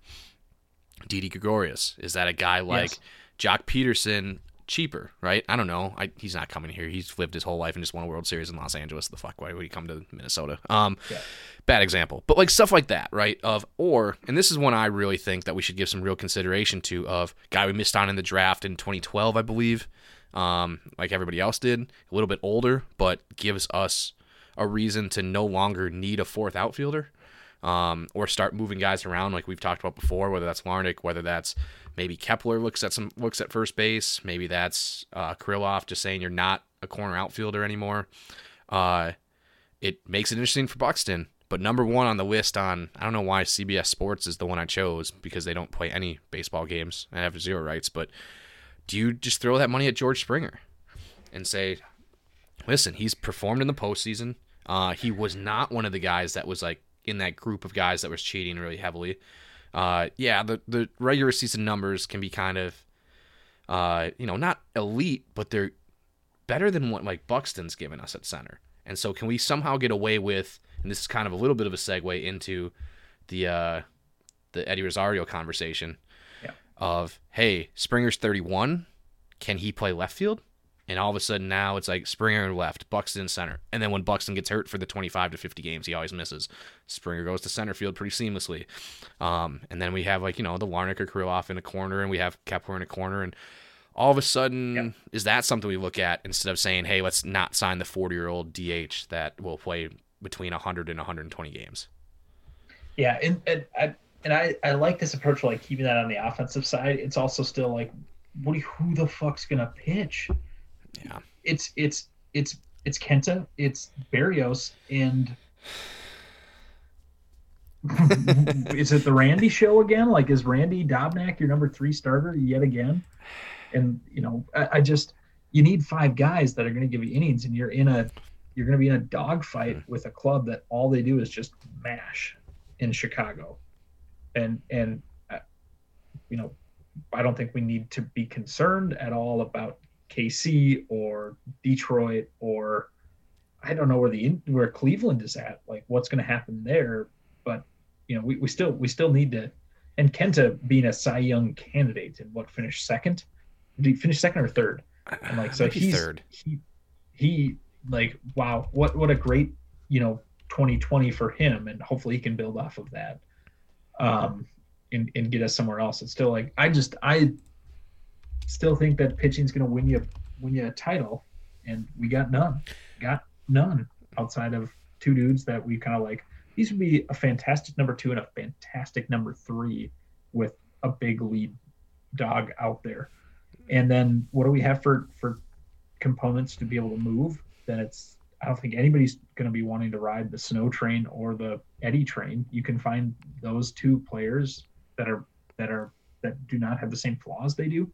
Didi Gregorius? Is that a guy like yes. Joc Pederson cheaper, right? I don't know. I, he's not coming here. He's lived his whole life and just won a World Series in Los Angeles. The fuck? Why would he come to Minnesota? Um, Yeah. bad example, but like stuff like that, right? Of or, and this is one I really think that we should give some real consideration to. Of guy we missed on in the draft in 2012, I believe, um, like everybody else did, a little bit older, but gives us a reason to no longer need a fourth outfielder. Um, or start moving guys around like we've talked about before, whether that's Larnach, whether that's maybe Kepler looks at some looks at first base, maybe that's uh, just saying you're not a corner outfielder anymore. Uh, it makes it interesting for Buxton. But number one on the list on I don't know why CBS Sports is the one I chose because they don't play any baseball games. and have zero rights, but do you just throw that money at George Springer and say, listen, he's performed in the postseason. Uh, he was not one of the guys that was like in that group of guys that was cheating really heavily. Uh, yeah, the the regular season numbers can be kind of, uh, you know, not elite, but they're better than what like Buxton's given us at center. And so, can we somehow get away with? And this is kind of a little bit of a segue into the uh, the Eddie Rosario conversation Yeah. of hey, Springer's 31, can he play left field? And all of a sudden now it's like Springer in left, Buxton in center. And then when Buxton gets hurt for the 25 to 50 games, he always misses. Springer goes to center field pretty seamlessly. Um, and then we have like, you know, the or Kirilloff in a corner and we have Kepler in a corner. And all of a sudden, Yeah. is that something we look at instead of saying, hey, let's not sign the 40 year old DH that will play between 100 and 120 games? Yeah, and and I and I, I like this approach, like keeping that on the offensive side. It's also still like, what? Who the fuck's gonna pitch? Yeah. It's it's it's it's Kenta, it's Berrios, and *laughs* is it the Randy show again? Like, is Randy Dobnak your number three starter yet again? And you know, I, I just you need five guys that are going to give you innings, and you're in a you're going to be in a dogfight with a club that all they do is just mash in Chicago, and and uh, you know, I don't think we need to be concerned at all about KC or Detroit or I don't know where the where Cleveland is at. Like what's going to happen there? But you know, we, we still we still need to. And Kenta being a Cy Young candidate and what finished second? Did he finish second or third? And like so Maybe he's third. he he like wow what what a great you know 2020 for him and hopefully he can build off of that um and, and get us somewhere else it's still like i just i still think that pitching's going to win you win you a title and we got none. Got none outside of two dudes that we kind of like. These would be a fantastic number two and a fantastic number three with a big lead dog out there. And then what do we have for for components to be able to move then it's i don't think anybody's going to be wanting to ride the snow train or the eddie train. You can find those two players that are that are that do not have the same flaws they do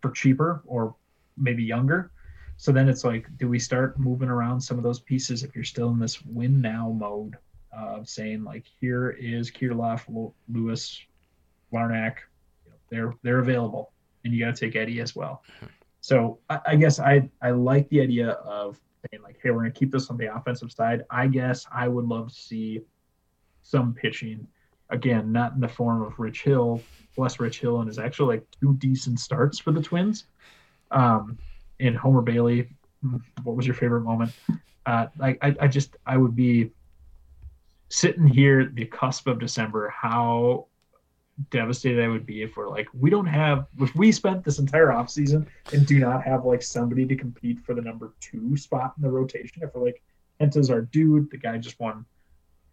for cheaper or maybe younger so then it's like do we start moving around some of those pieces if you're still in this win now mode of saying like here is Kirilloff, Lewis, Larnach, you know, they're they're available, and you got to take Eddie as well. So I, I guess I I like the idea of saying like, hey, we're gonna keep this on the offensive side. I guess I would love to see some pitching, again, not in the form of Rich Hill, bless Rich Hill, and is actually like two decent starts for the Twins. Um, and Homer Bailey, what was your favorite moment? Uh, like I, I just I would be sitting here at the cusp of December, how devastated I would be if we're like, we don't have, if we spent this entire offseason and do not have like somebody to compete for the number two spot in the rotation. If we're like, Kenta's our dude, the guy just won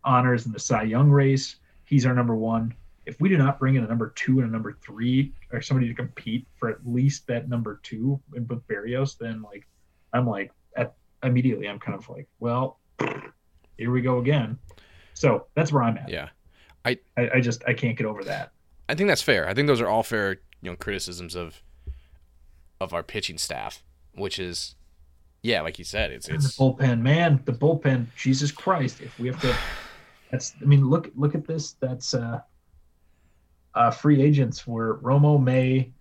honors in the Cy Young race, he's our number one. If we do not bring in a number two and a number three or somebody to compete for at least that number two and with Berrios, then like, I'm like, at immediately, I'm kind of like, well, here we go again. So that's where I'm at. Yeah. I, I just I can't get over that. I think that's fair. I think those are all fair, you know, criticisms of of our pitching staff, which is yeah, like you said, it's it's the it's bullpen, man, the bullpen. Jesus Christ! If we have to, that's. I mean, look look at this. That's uh, uh free agents were Romo May.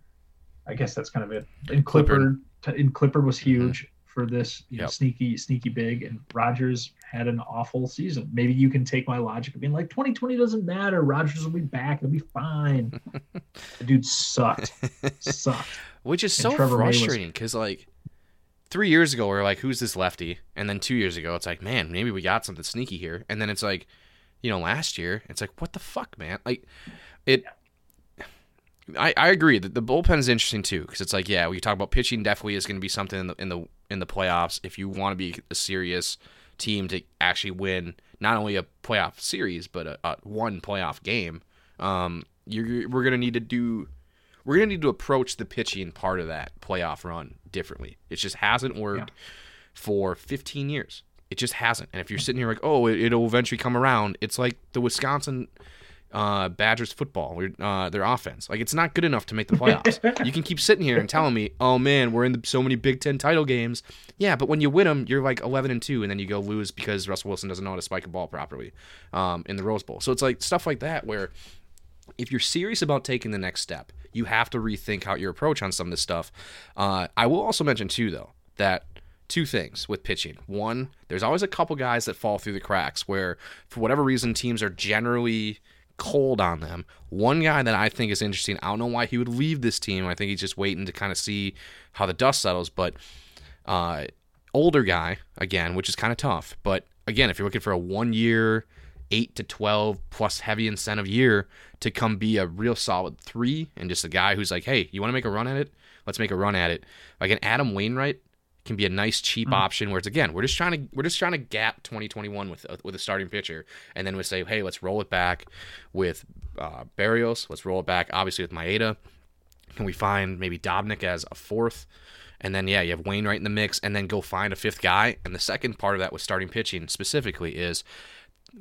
I guess that's kind of it. And Clippard, and Clippard was huge for this you know, Yep. sneaky sneaky big. And Rogers had an awful season. Maybe you can take my logic of being like 2020 doesn't matter. Rogers will be back. It'll be fine. *laughs* the dude sucked. sucked. *laughs* which is And so Trevor May was- frustrating because like three years ago we are like, who's this lefty? And then two years ago it's like, man, maybe we got something sneaky here. And then it's like, you know, last year it's like, what the fuck, man? Like it. I, I agree that the bullpen is interesting too because it's like yeah we talk about pitching definitely is going to be something in the in the in the playoffs if you want to be a serious team to actually win not only a playoff series but a, a one playoff game um you're we're going to need to do we're going to need to approach the pitching part of that playoff run differently it just hasn't worked for 15 years it just hasn't and if you're sitting here like oh it, it'll eventually come around it's like the Wisconsin uh, Badgers football, uh, their offense. Like it's not good enough to make the playoffs. *laughs* you can keep sitting here and telling me, "Oh man, we're in the, so many Big Ten title games." Yeah, but when you win them, you're like 11 and two, and then you go lose because Russell Wilson doesn't know how to spike a ball properly um, in the Rose Bowl. So it's like stuff like that where if you're serious about taking the next step, you have to rethink how your approach on some of this stuff. Uh, I will also mention too, though, that two things with pitching. One, there's always a couple guys that fall through the cracks where, for whatever reason, teams are generally cold on them. One guy that I think is interesting, I don't know why he would leave this team. I think he's just waiting to kind of see how the dust settles, but uh, older guy, again, which is kind of tough. But again, if you're looking for a one year, 8 to 12 plus heavy incentive year to come be a real solid three and just a guy who's like, hey, you want to make a run at it? Let's make a run at it. Like an Adam Wainwright can be a nice cheap Mm. option where it's again we're just trying to we're just trying to gap 2021 with uh, with a starting pitcher. And then we say hey let's roll it back with uh, Berrios. Let's roll it back obviously with Maeda. Can we find maybe Dobnak as a fourth? And then yeah you have Wainwright in the mix and then go find a fifth guy. And the second part of that with starting pitching specifically is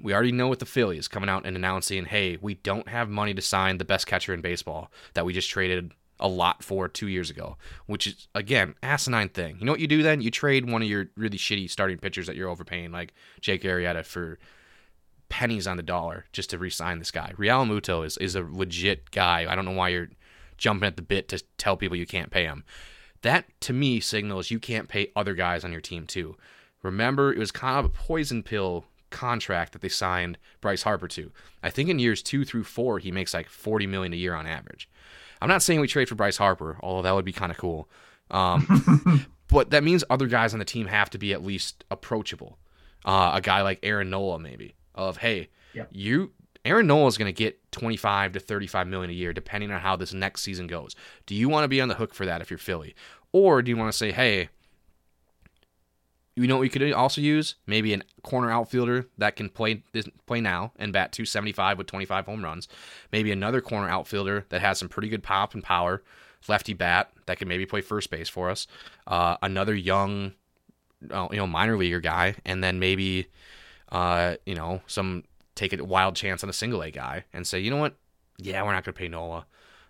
we already know what the Phillies coming out and announcing, hey, we don't have money to sign the best catcher in baseball that we just traded a lot for two years ago, which is again asinine thing. You know what you do then? You trade one of your really shitty starting pitchers that you're overpaying, like Jake Arrieta, for pennies on the dollar just to re-sign this guy. Realmuto is is a legit guy. I don't know why you're jumping at the bit to tell people you can't pay him. That to me signals you can't pay other guys on your team too. Remember, it was kind of a poison pill contract that they signed Bryce Harper to. I think in years two through four, he makes like forty million a year on average. I'm not saying we trade for Bryce Harper, although that would be kind of cool. Um, *laughs* but that means other guys on the team have to be at least approachable. Uh, a guy like Aaron Nola, maybe, of hey, Yep. you Aaron Nola is going to get 25 to 35 million a year, depending on how this next season goes. Do you want to be on the hook for that if you're Philly, or do you want to say, hey, you know what we could also use? Maybe a corner outfielder that can play this- play now and bat 275 with 25 home runs. Maybe another corner outfielder that has some pretty good pop and power, lefty bat that can maybe play first base for us. Uh, another young, uh, you know, minor leaguer guy, and then maybe, uh, you know, some take a wild chance on a single A guy and say, you know what? Yeah, we're not going to pay Nola.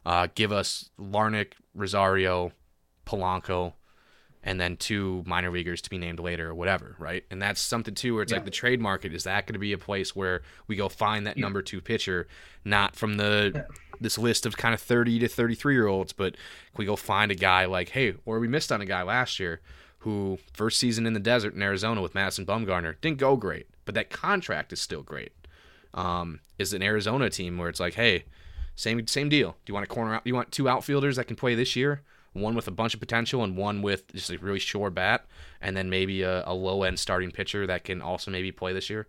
Uh, give us Larnach, Rosario, Polanco, and then two minor leaguers to be named later or whatever, right? And that's something too where it's Yeah. like the trade market is that going to be a place where we go find that Yeah. number two pitcher, not from the this list of kind of thirty to thirty three year olds, but we go find a guy like hey, or we missed on a guy last year who first season in the desert in Arizona with Madison Bumgarner didn't go great, but that contract is still great. Um, is an Arizona team where it's like hey, same same deal. Do you want a corner out? Do you want two outfielders that can play this year? One with a bunch of potential and one with just a really sure bat, and then maybe a, a low end starting pitcher that can also maybe play this year.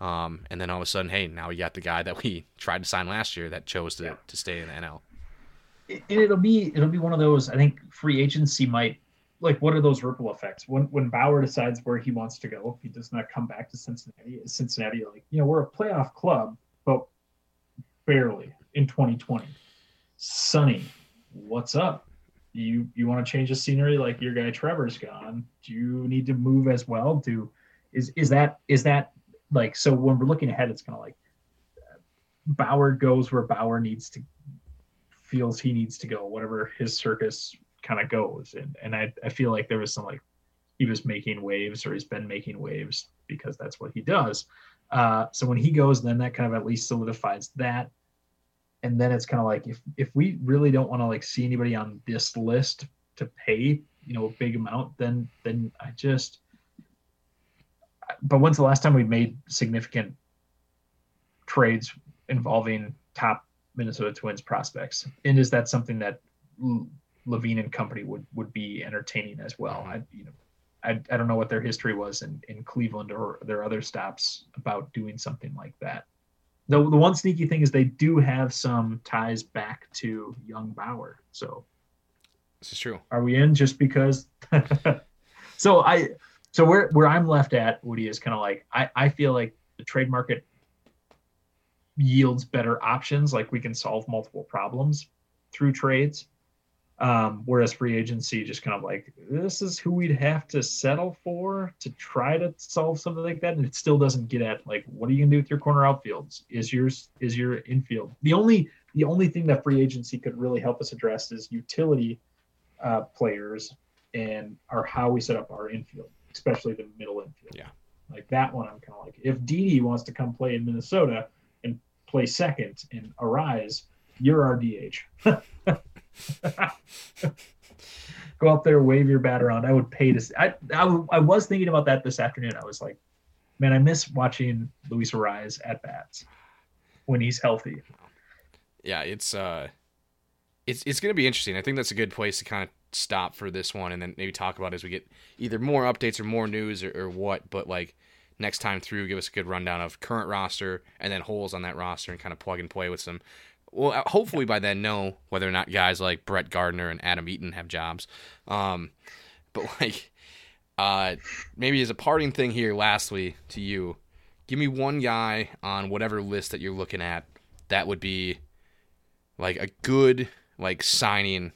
Um, and then all of a sudden, hey, now we got the guy that we *laughs* tried to sign last year that chose to, Yeah. to stay in the NL. and it'll be it'll be one of those. I think free agency might like what are those ripple effects when when Bauer decides where he wants to go? If he does not come back to Cincinnati, is Cincinnati like you know we're a playoff club, but barely in 2020. Sonny, what's up? You you want to change the scenery like your guy Trevor's gone? Do you need to move as well? Do is is that is that like so when we're looking ahead, it's kind of like Bauer goes where Bauer needs to feels he needs to go, whatever his circus kind of goes. And and I, I feel like there was some like he was making waves or he's been making waves because that's what he does. Uh, so when he goes, then that kind of at least solidifies that. And then it's kind of like if if we really don't want to like see anybody on this list to pay, you know, a big amount, then then I just but when's the last time we made significant trades involving top Minnesota Twins prospects? And is that something that Levine and company would would be entertaining as well. I you know I, I don't know what their history was in, in Cleveland or their other stops about doing something like that. The, the one sneaky thing is they do have some ties back to young Bauer. So This is true. are we in just because *laughs* so I so where where I'm left at, Woody, is kind of like I, I feel like the trade market yields better options, like we can solve multiple problems through trades. Um, whereas free agency just kind of like this is who we'd have to settle for to try to solve something like that, and it still doesn't get at like what are you gonna do with your corner outfields? Is yours is your infield the only the only thing that free agency could really help us address is utility uh, players and or how we set up our infield, especially the middle infield. Yeah. like that one, I'm kind of like if Didi wants to come play in Minnesota and play second and Arraez, you're our DH. *laughs* *laughs* Go up there, wave your bat around. I would pay to. See. I, I I was thinking about that this afternoon. I was like, man, I miss watching Luis Arraez at bats when he's healthy. Yeah, it's uh, it's it's gonna be interesting. I think that's a good place to kind of stop for this one, and then maybe talk about as we get either more updates or more news or, or what. But like next time through, give us a good rundown of current roster and then holes on that roster, and kind of plug and play with some. Well, uh, hopefully by then know whether or not guys like Brett Gardner and Adam Eaton have jobs. Um, but *laughs* like, uh, maybe as a parting thing here, lastly to you, give me one guy on whatever list that you're looking at that would be like a good like signing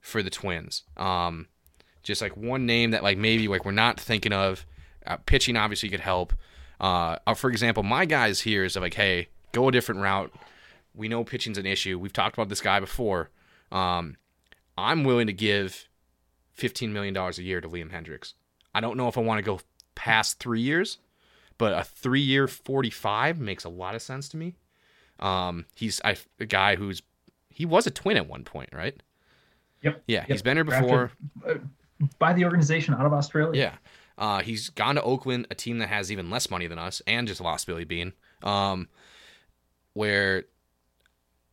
for the Twins. Um, just like one name that like maybe like we're not thinking of. Uh, pitching obviously could help. Uh, uh, for example, my guys here is like, hey, go a different route. We know pitching's an issue. We've talked about this guy before. Um, I'm willing to give $15 million a year to Liam Hendriks. I don't know if I want to go past three years, but a three year 45 makes a lot of sense to me. Um, he's I, a guy who's he was a twin at one point, right? Yep. Yeah, Yep. he's been here before. uh, by the organization out of Australia. Yeah. Uh, he's gone to Oakland, a team that has even less money than us, and just lost Billy Beane. Um, where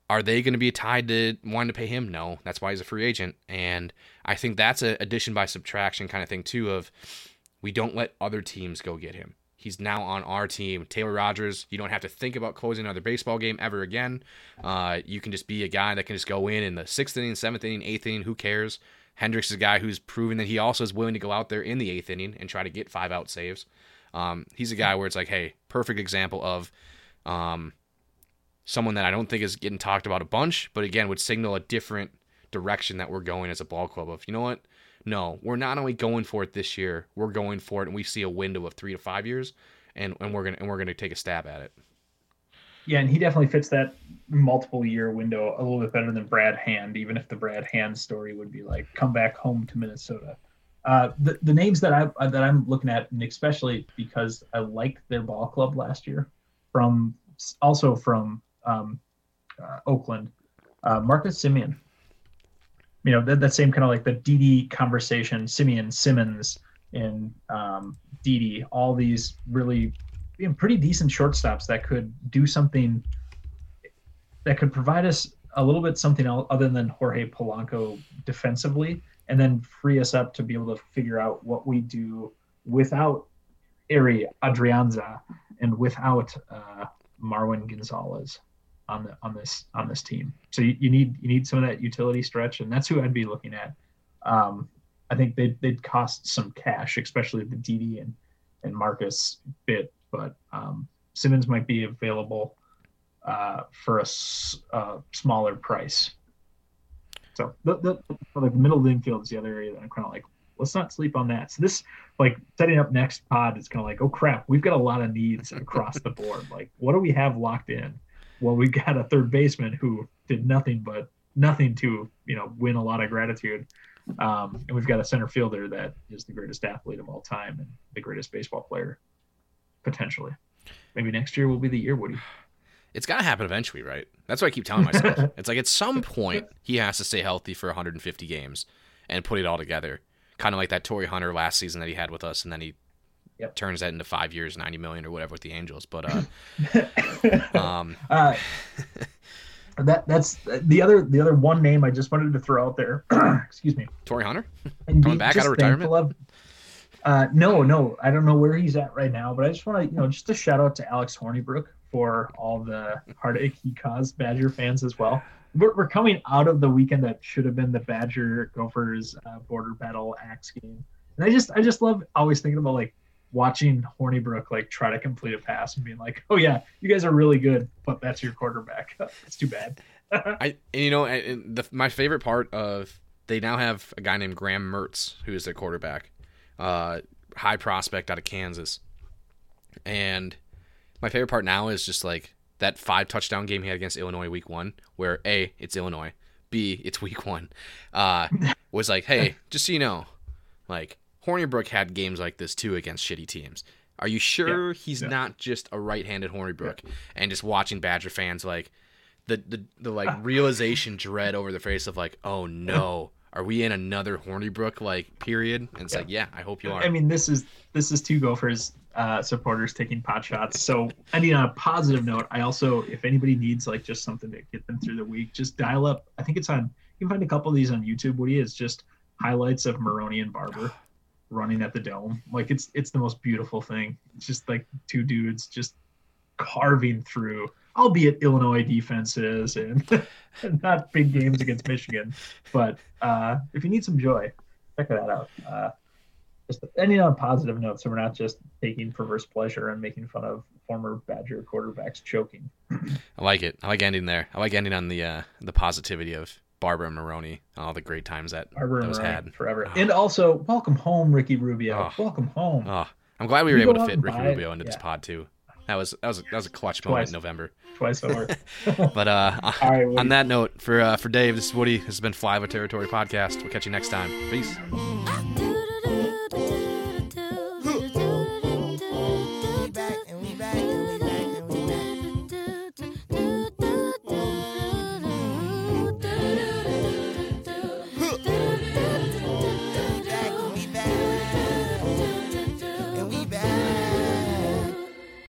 are they going to be tied to wanting to pay him? No, that's why he's a free agent, and I think that's a addition by subtraction kind of thing too. Of we don't let other teams go get him. He's now on our team. Taylor Rogers, you don't have to think about closing another baseball game ever again. Uh, you can just be a guy that can just go in in the sixth inning, seventh inning, eighth inning. Who cares? Hendriks is a guy who's proven that he also is willing to go out there in the eighth inning and try to get five out saves. Um, he's a guy where it's like, hey, perfect example of um, someone that I don't think is getting talked about a bunch, but again would signal a different direction that we're going as a ball club. Of you know what? No, we're not only going for it this year, we're going for it, and we see a window of three to five years, and, and we're gonna and we're gonna take a stab at it. Yeah, and he definitely fits that multiple year window a little bit better than Brad Hand, even if the Brad Hand story would be like come back home to Minnesota. Uh, the, the names that I that I'm looking at, and especially because I liked their ball club last year, from also from um, uh, Oakland, uh, Marcus Semien. You know that, that same kind of like the DD conversation, Semien Simmons and um, DD, all these really you know, pretty decent shortstops that could do something that could provide us a little bit something else other than Jorge Polanco defensively, and then free us up to be able to figure out what we do without Ari Adrianza and without uh, Marwin Gonzalez on the on this on this team. So you, you need you need some of that utility stretch, and that's who I'd be looking at. Um, I think they'd, they'd cost some cash, especially the DD and and Marcus bit, but um, Simmons might be available uh, for a uh, smaller price. So the, the the middle of the infield is the other area that I'm kind of like, let's not sleep on that. So this like setting up next pod is kind of like, oh crap, we've got a lot of needs across the board. Like, what do we have locked in? Well, we got a third baseman who did nothing but nothing to you know win a lot of gratitude. Um, and we've got a center fielder that is the greatest athlete of all time and the greatest baseball player potentially. Maybe next year will be the year, Woody. It's got to happen eventually, right? That's what I keep telling myself. *laughs* it's like at some point he has to stay healthy for 150 games and put it all together. Kind of like that Torii Hunter last season that he had with us, and then he Yep. turns that into five years, 90 million or whatever with the Angels. But uh, *laughs* um, *laughs* Uh, that that's the other the other one name I just wanted to throw out there. *clears throat* excuse me. Torii Hunter And Coming back out of retirement? Of, uh, no, no, I don't know where he's at right now, but I just want to, you know, just a shout out to Alex Hornibrook for all the heartache he caused Badger fans as well. We're, we're coming out of the weekend that should have been the Badger Gophers uh, border battle axe game, and I just, I just love always thinking about like watching Hornibrook like try to complete a pass and being like, oh yeah, you guys are really good, but that's your quarterback. *laughs* it's too bad. *laughs* I and you know the, my favorite part of they now have a guy named Graham Mertz who is their quarterback, uh, high prospect out of Kansas, and my favorite part now is just like that five touchdown game he had against Illinois week one, where a it's Illinois, b it's week one, uh, *laughs* was like hey just so you know, like Hornibrook had games like this too against shitty teams. Are you sure he's yeah. not just a right-handed Hornibrook? And just watching Badger fans like the the, the like *laughs* realization dread over the face of like, oh no, are we in another Hornibrook like period? And it's like, yeah, I hope you are. I mean, this is this is two Gophers uh, supporters taking pot shots. So, I mean, on a positive note, I also, if anybody needs like just something to get them through the week, just dial up. I think it's on. You can find a couple of these on YouTube. Woody it's just highlights of Maroney and Barber *sighs* *laughs* running at the dome. Like it's it's the most beautiful thing. It's just like two dudes just carving through, albeit Illinois defenses and, *laughs* and not big games against Michigan. But uh, if you need some joy, check that out. Uh, just ending on a positive note, so we're not just taking perverse pleasure and making fun of former Badger quarterbacks choking. *clears throat* I like it. I like ending there. I like ending on the uh, the positivity of Barber and Maroney, all the great times that Arbor and those Maroney had. forever. Oh. And also, welcome home, Ricky Rubio. Oh. Welcome home. Oh, I'm glad we were You able to fit Ricky. Rubio into this pod too. That was that was that was a clutch Twice. moment in November. Twice over. *laughs* *laughs* But uh, right, on that note, for uh, for Dave, this is Woody. This has been Flyover Territory Podcast. We'll catch you next time. Peace.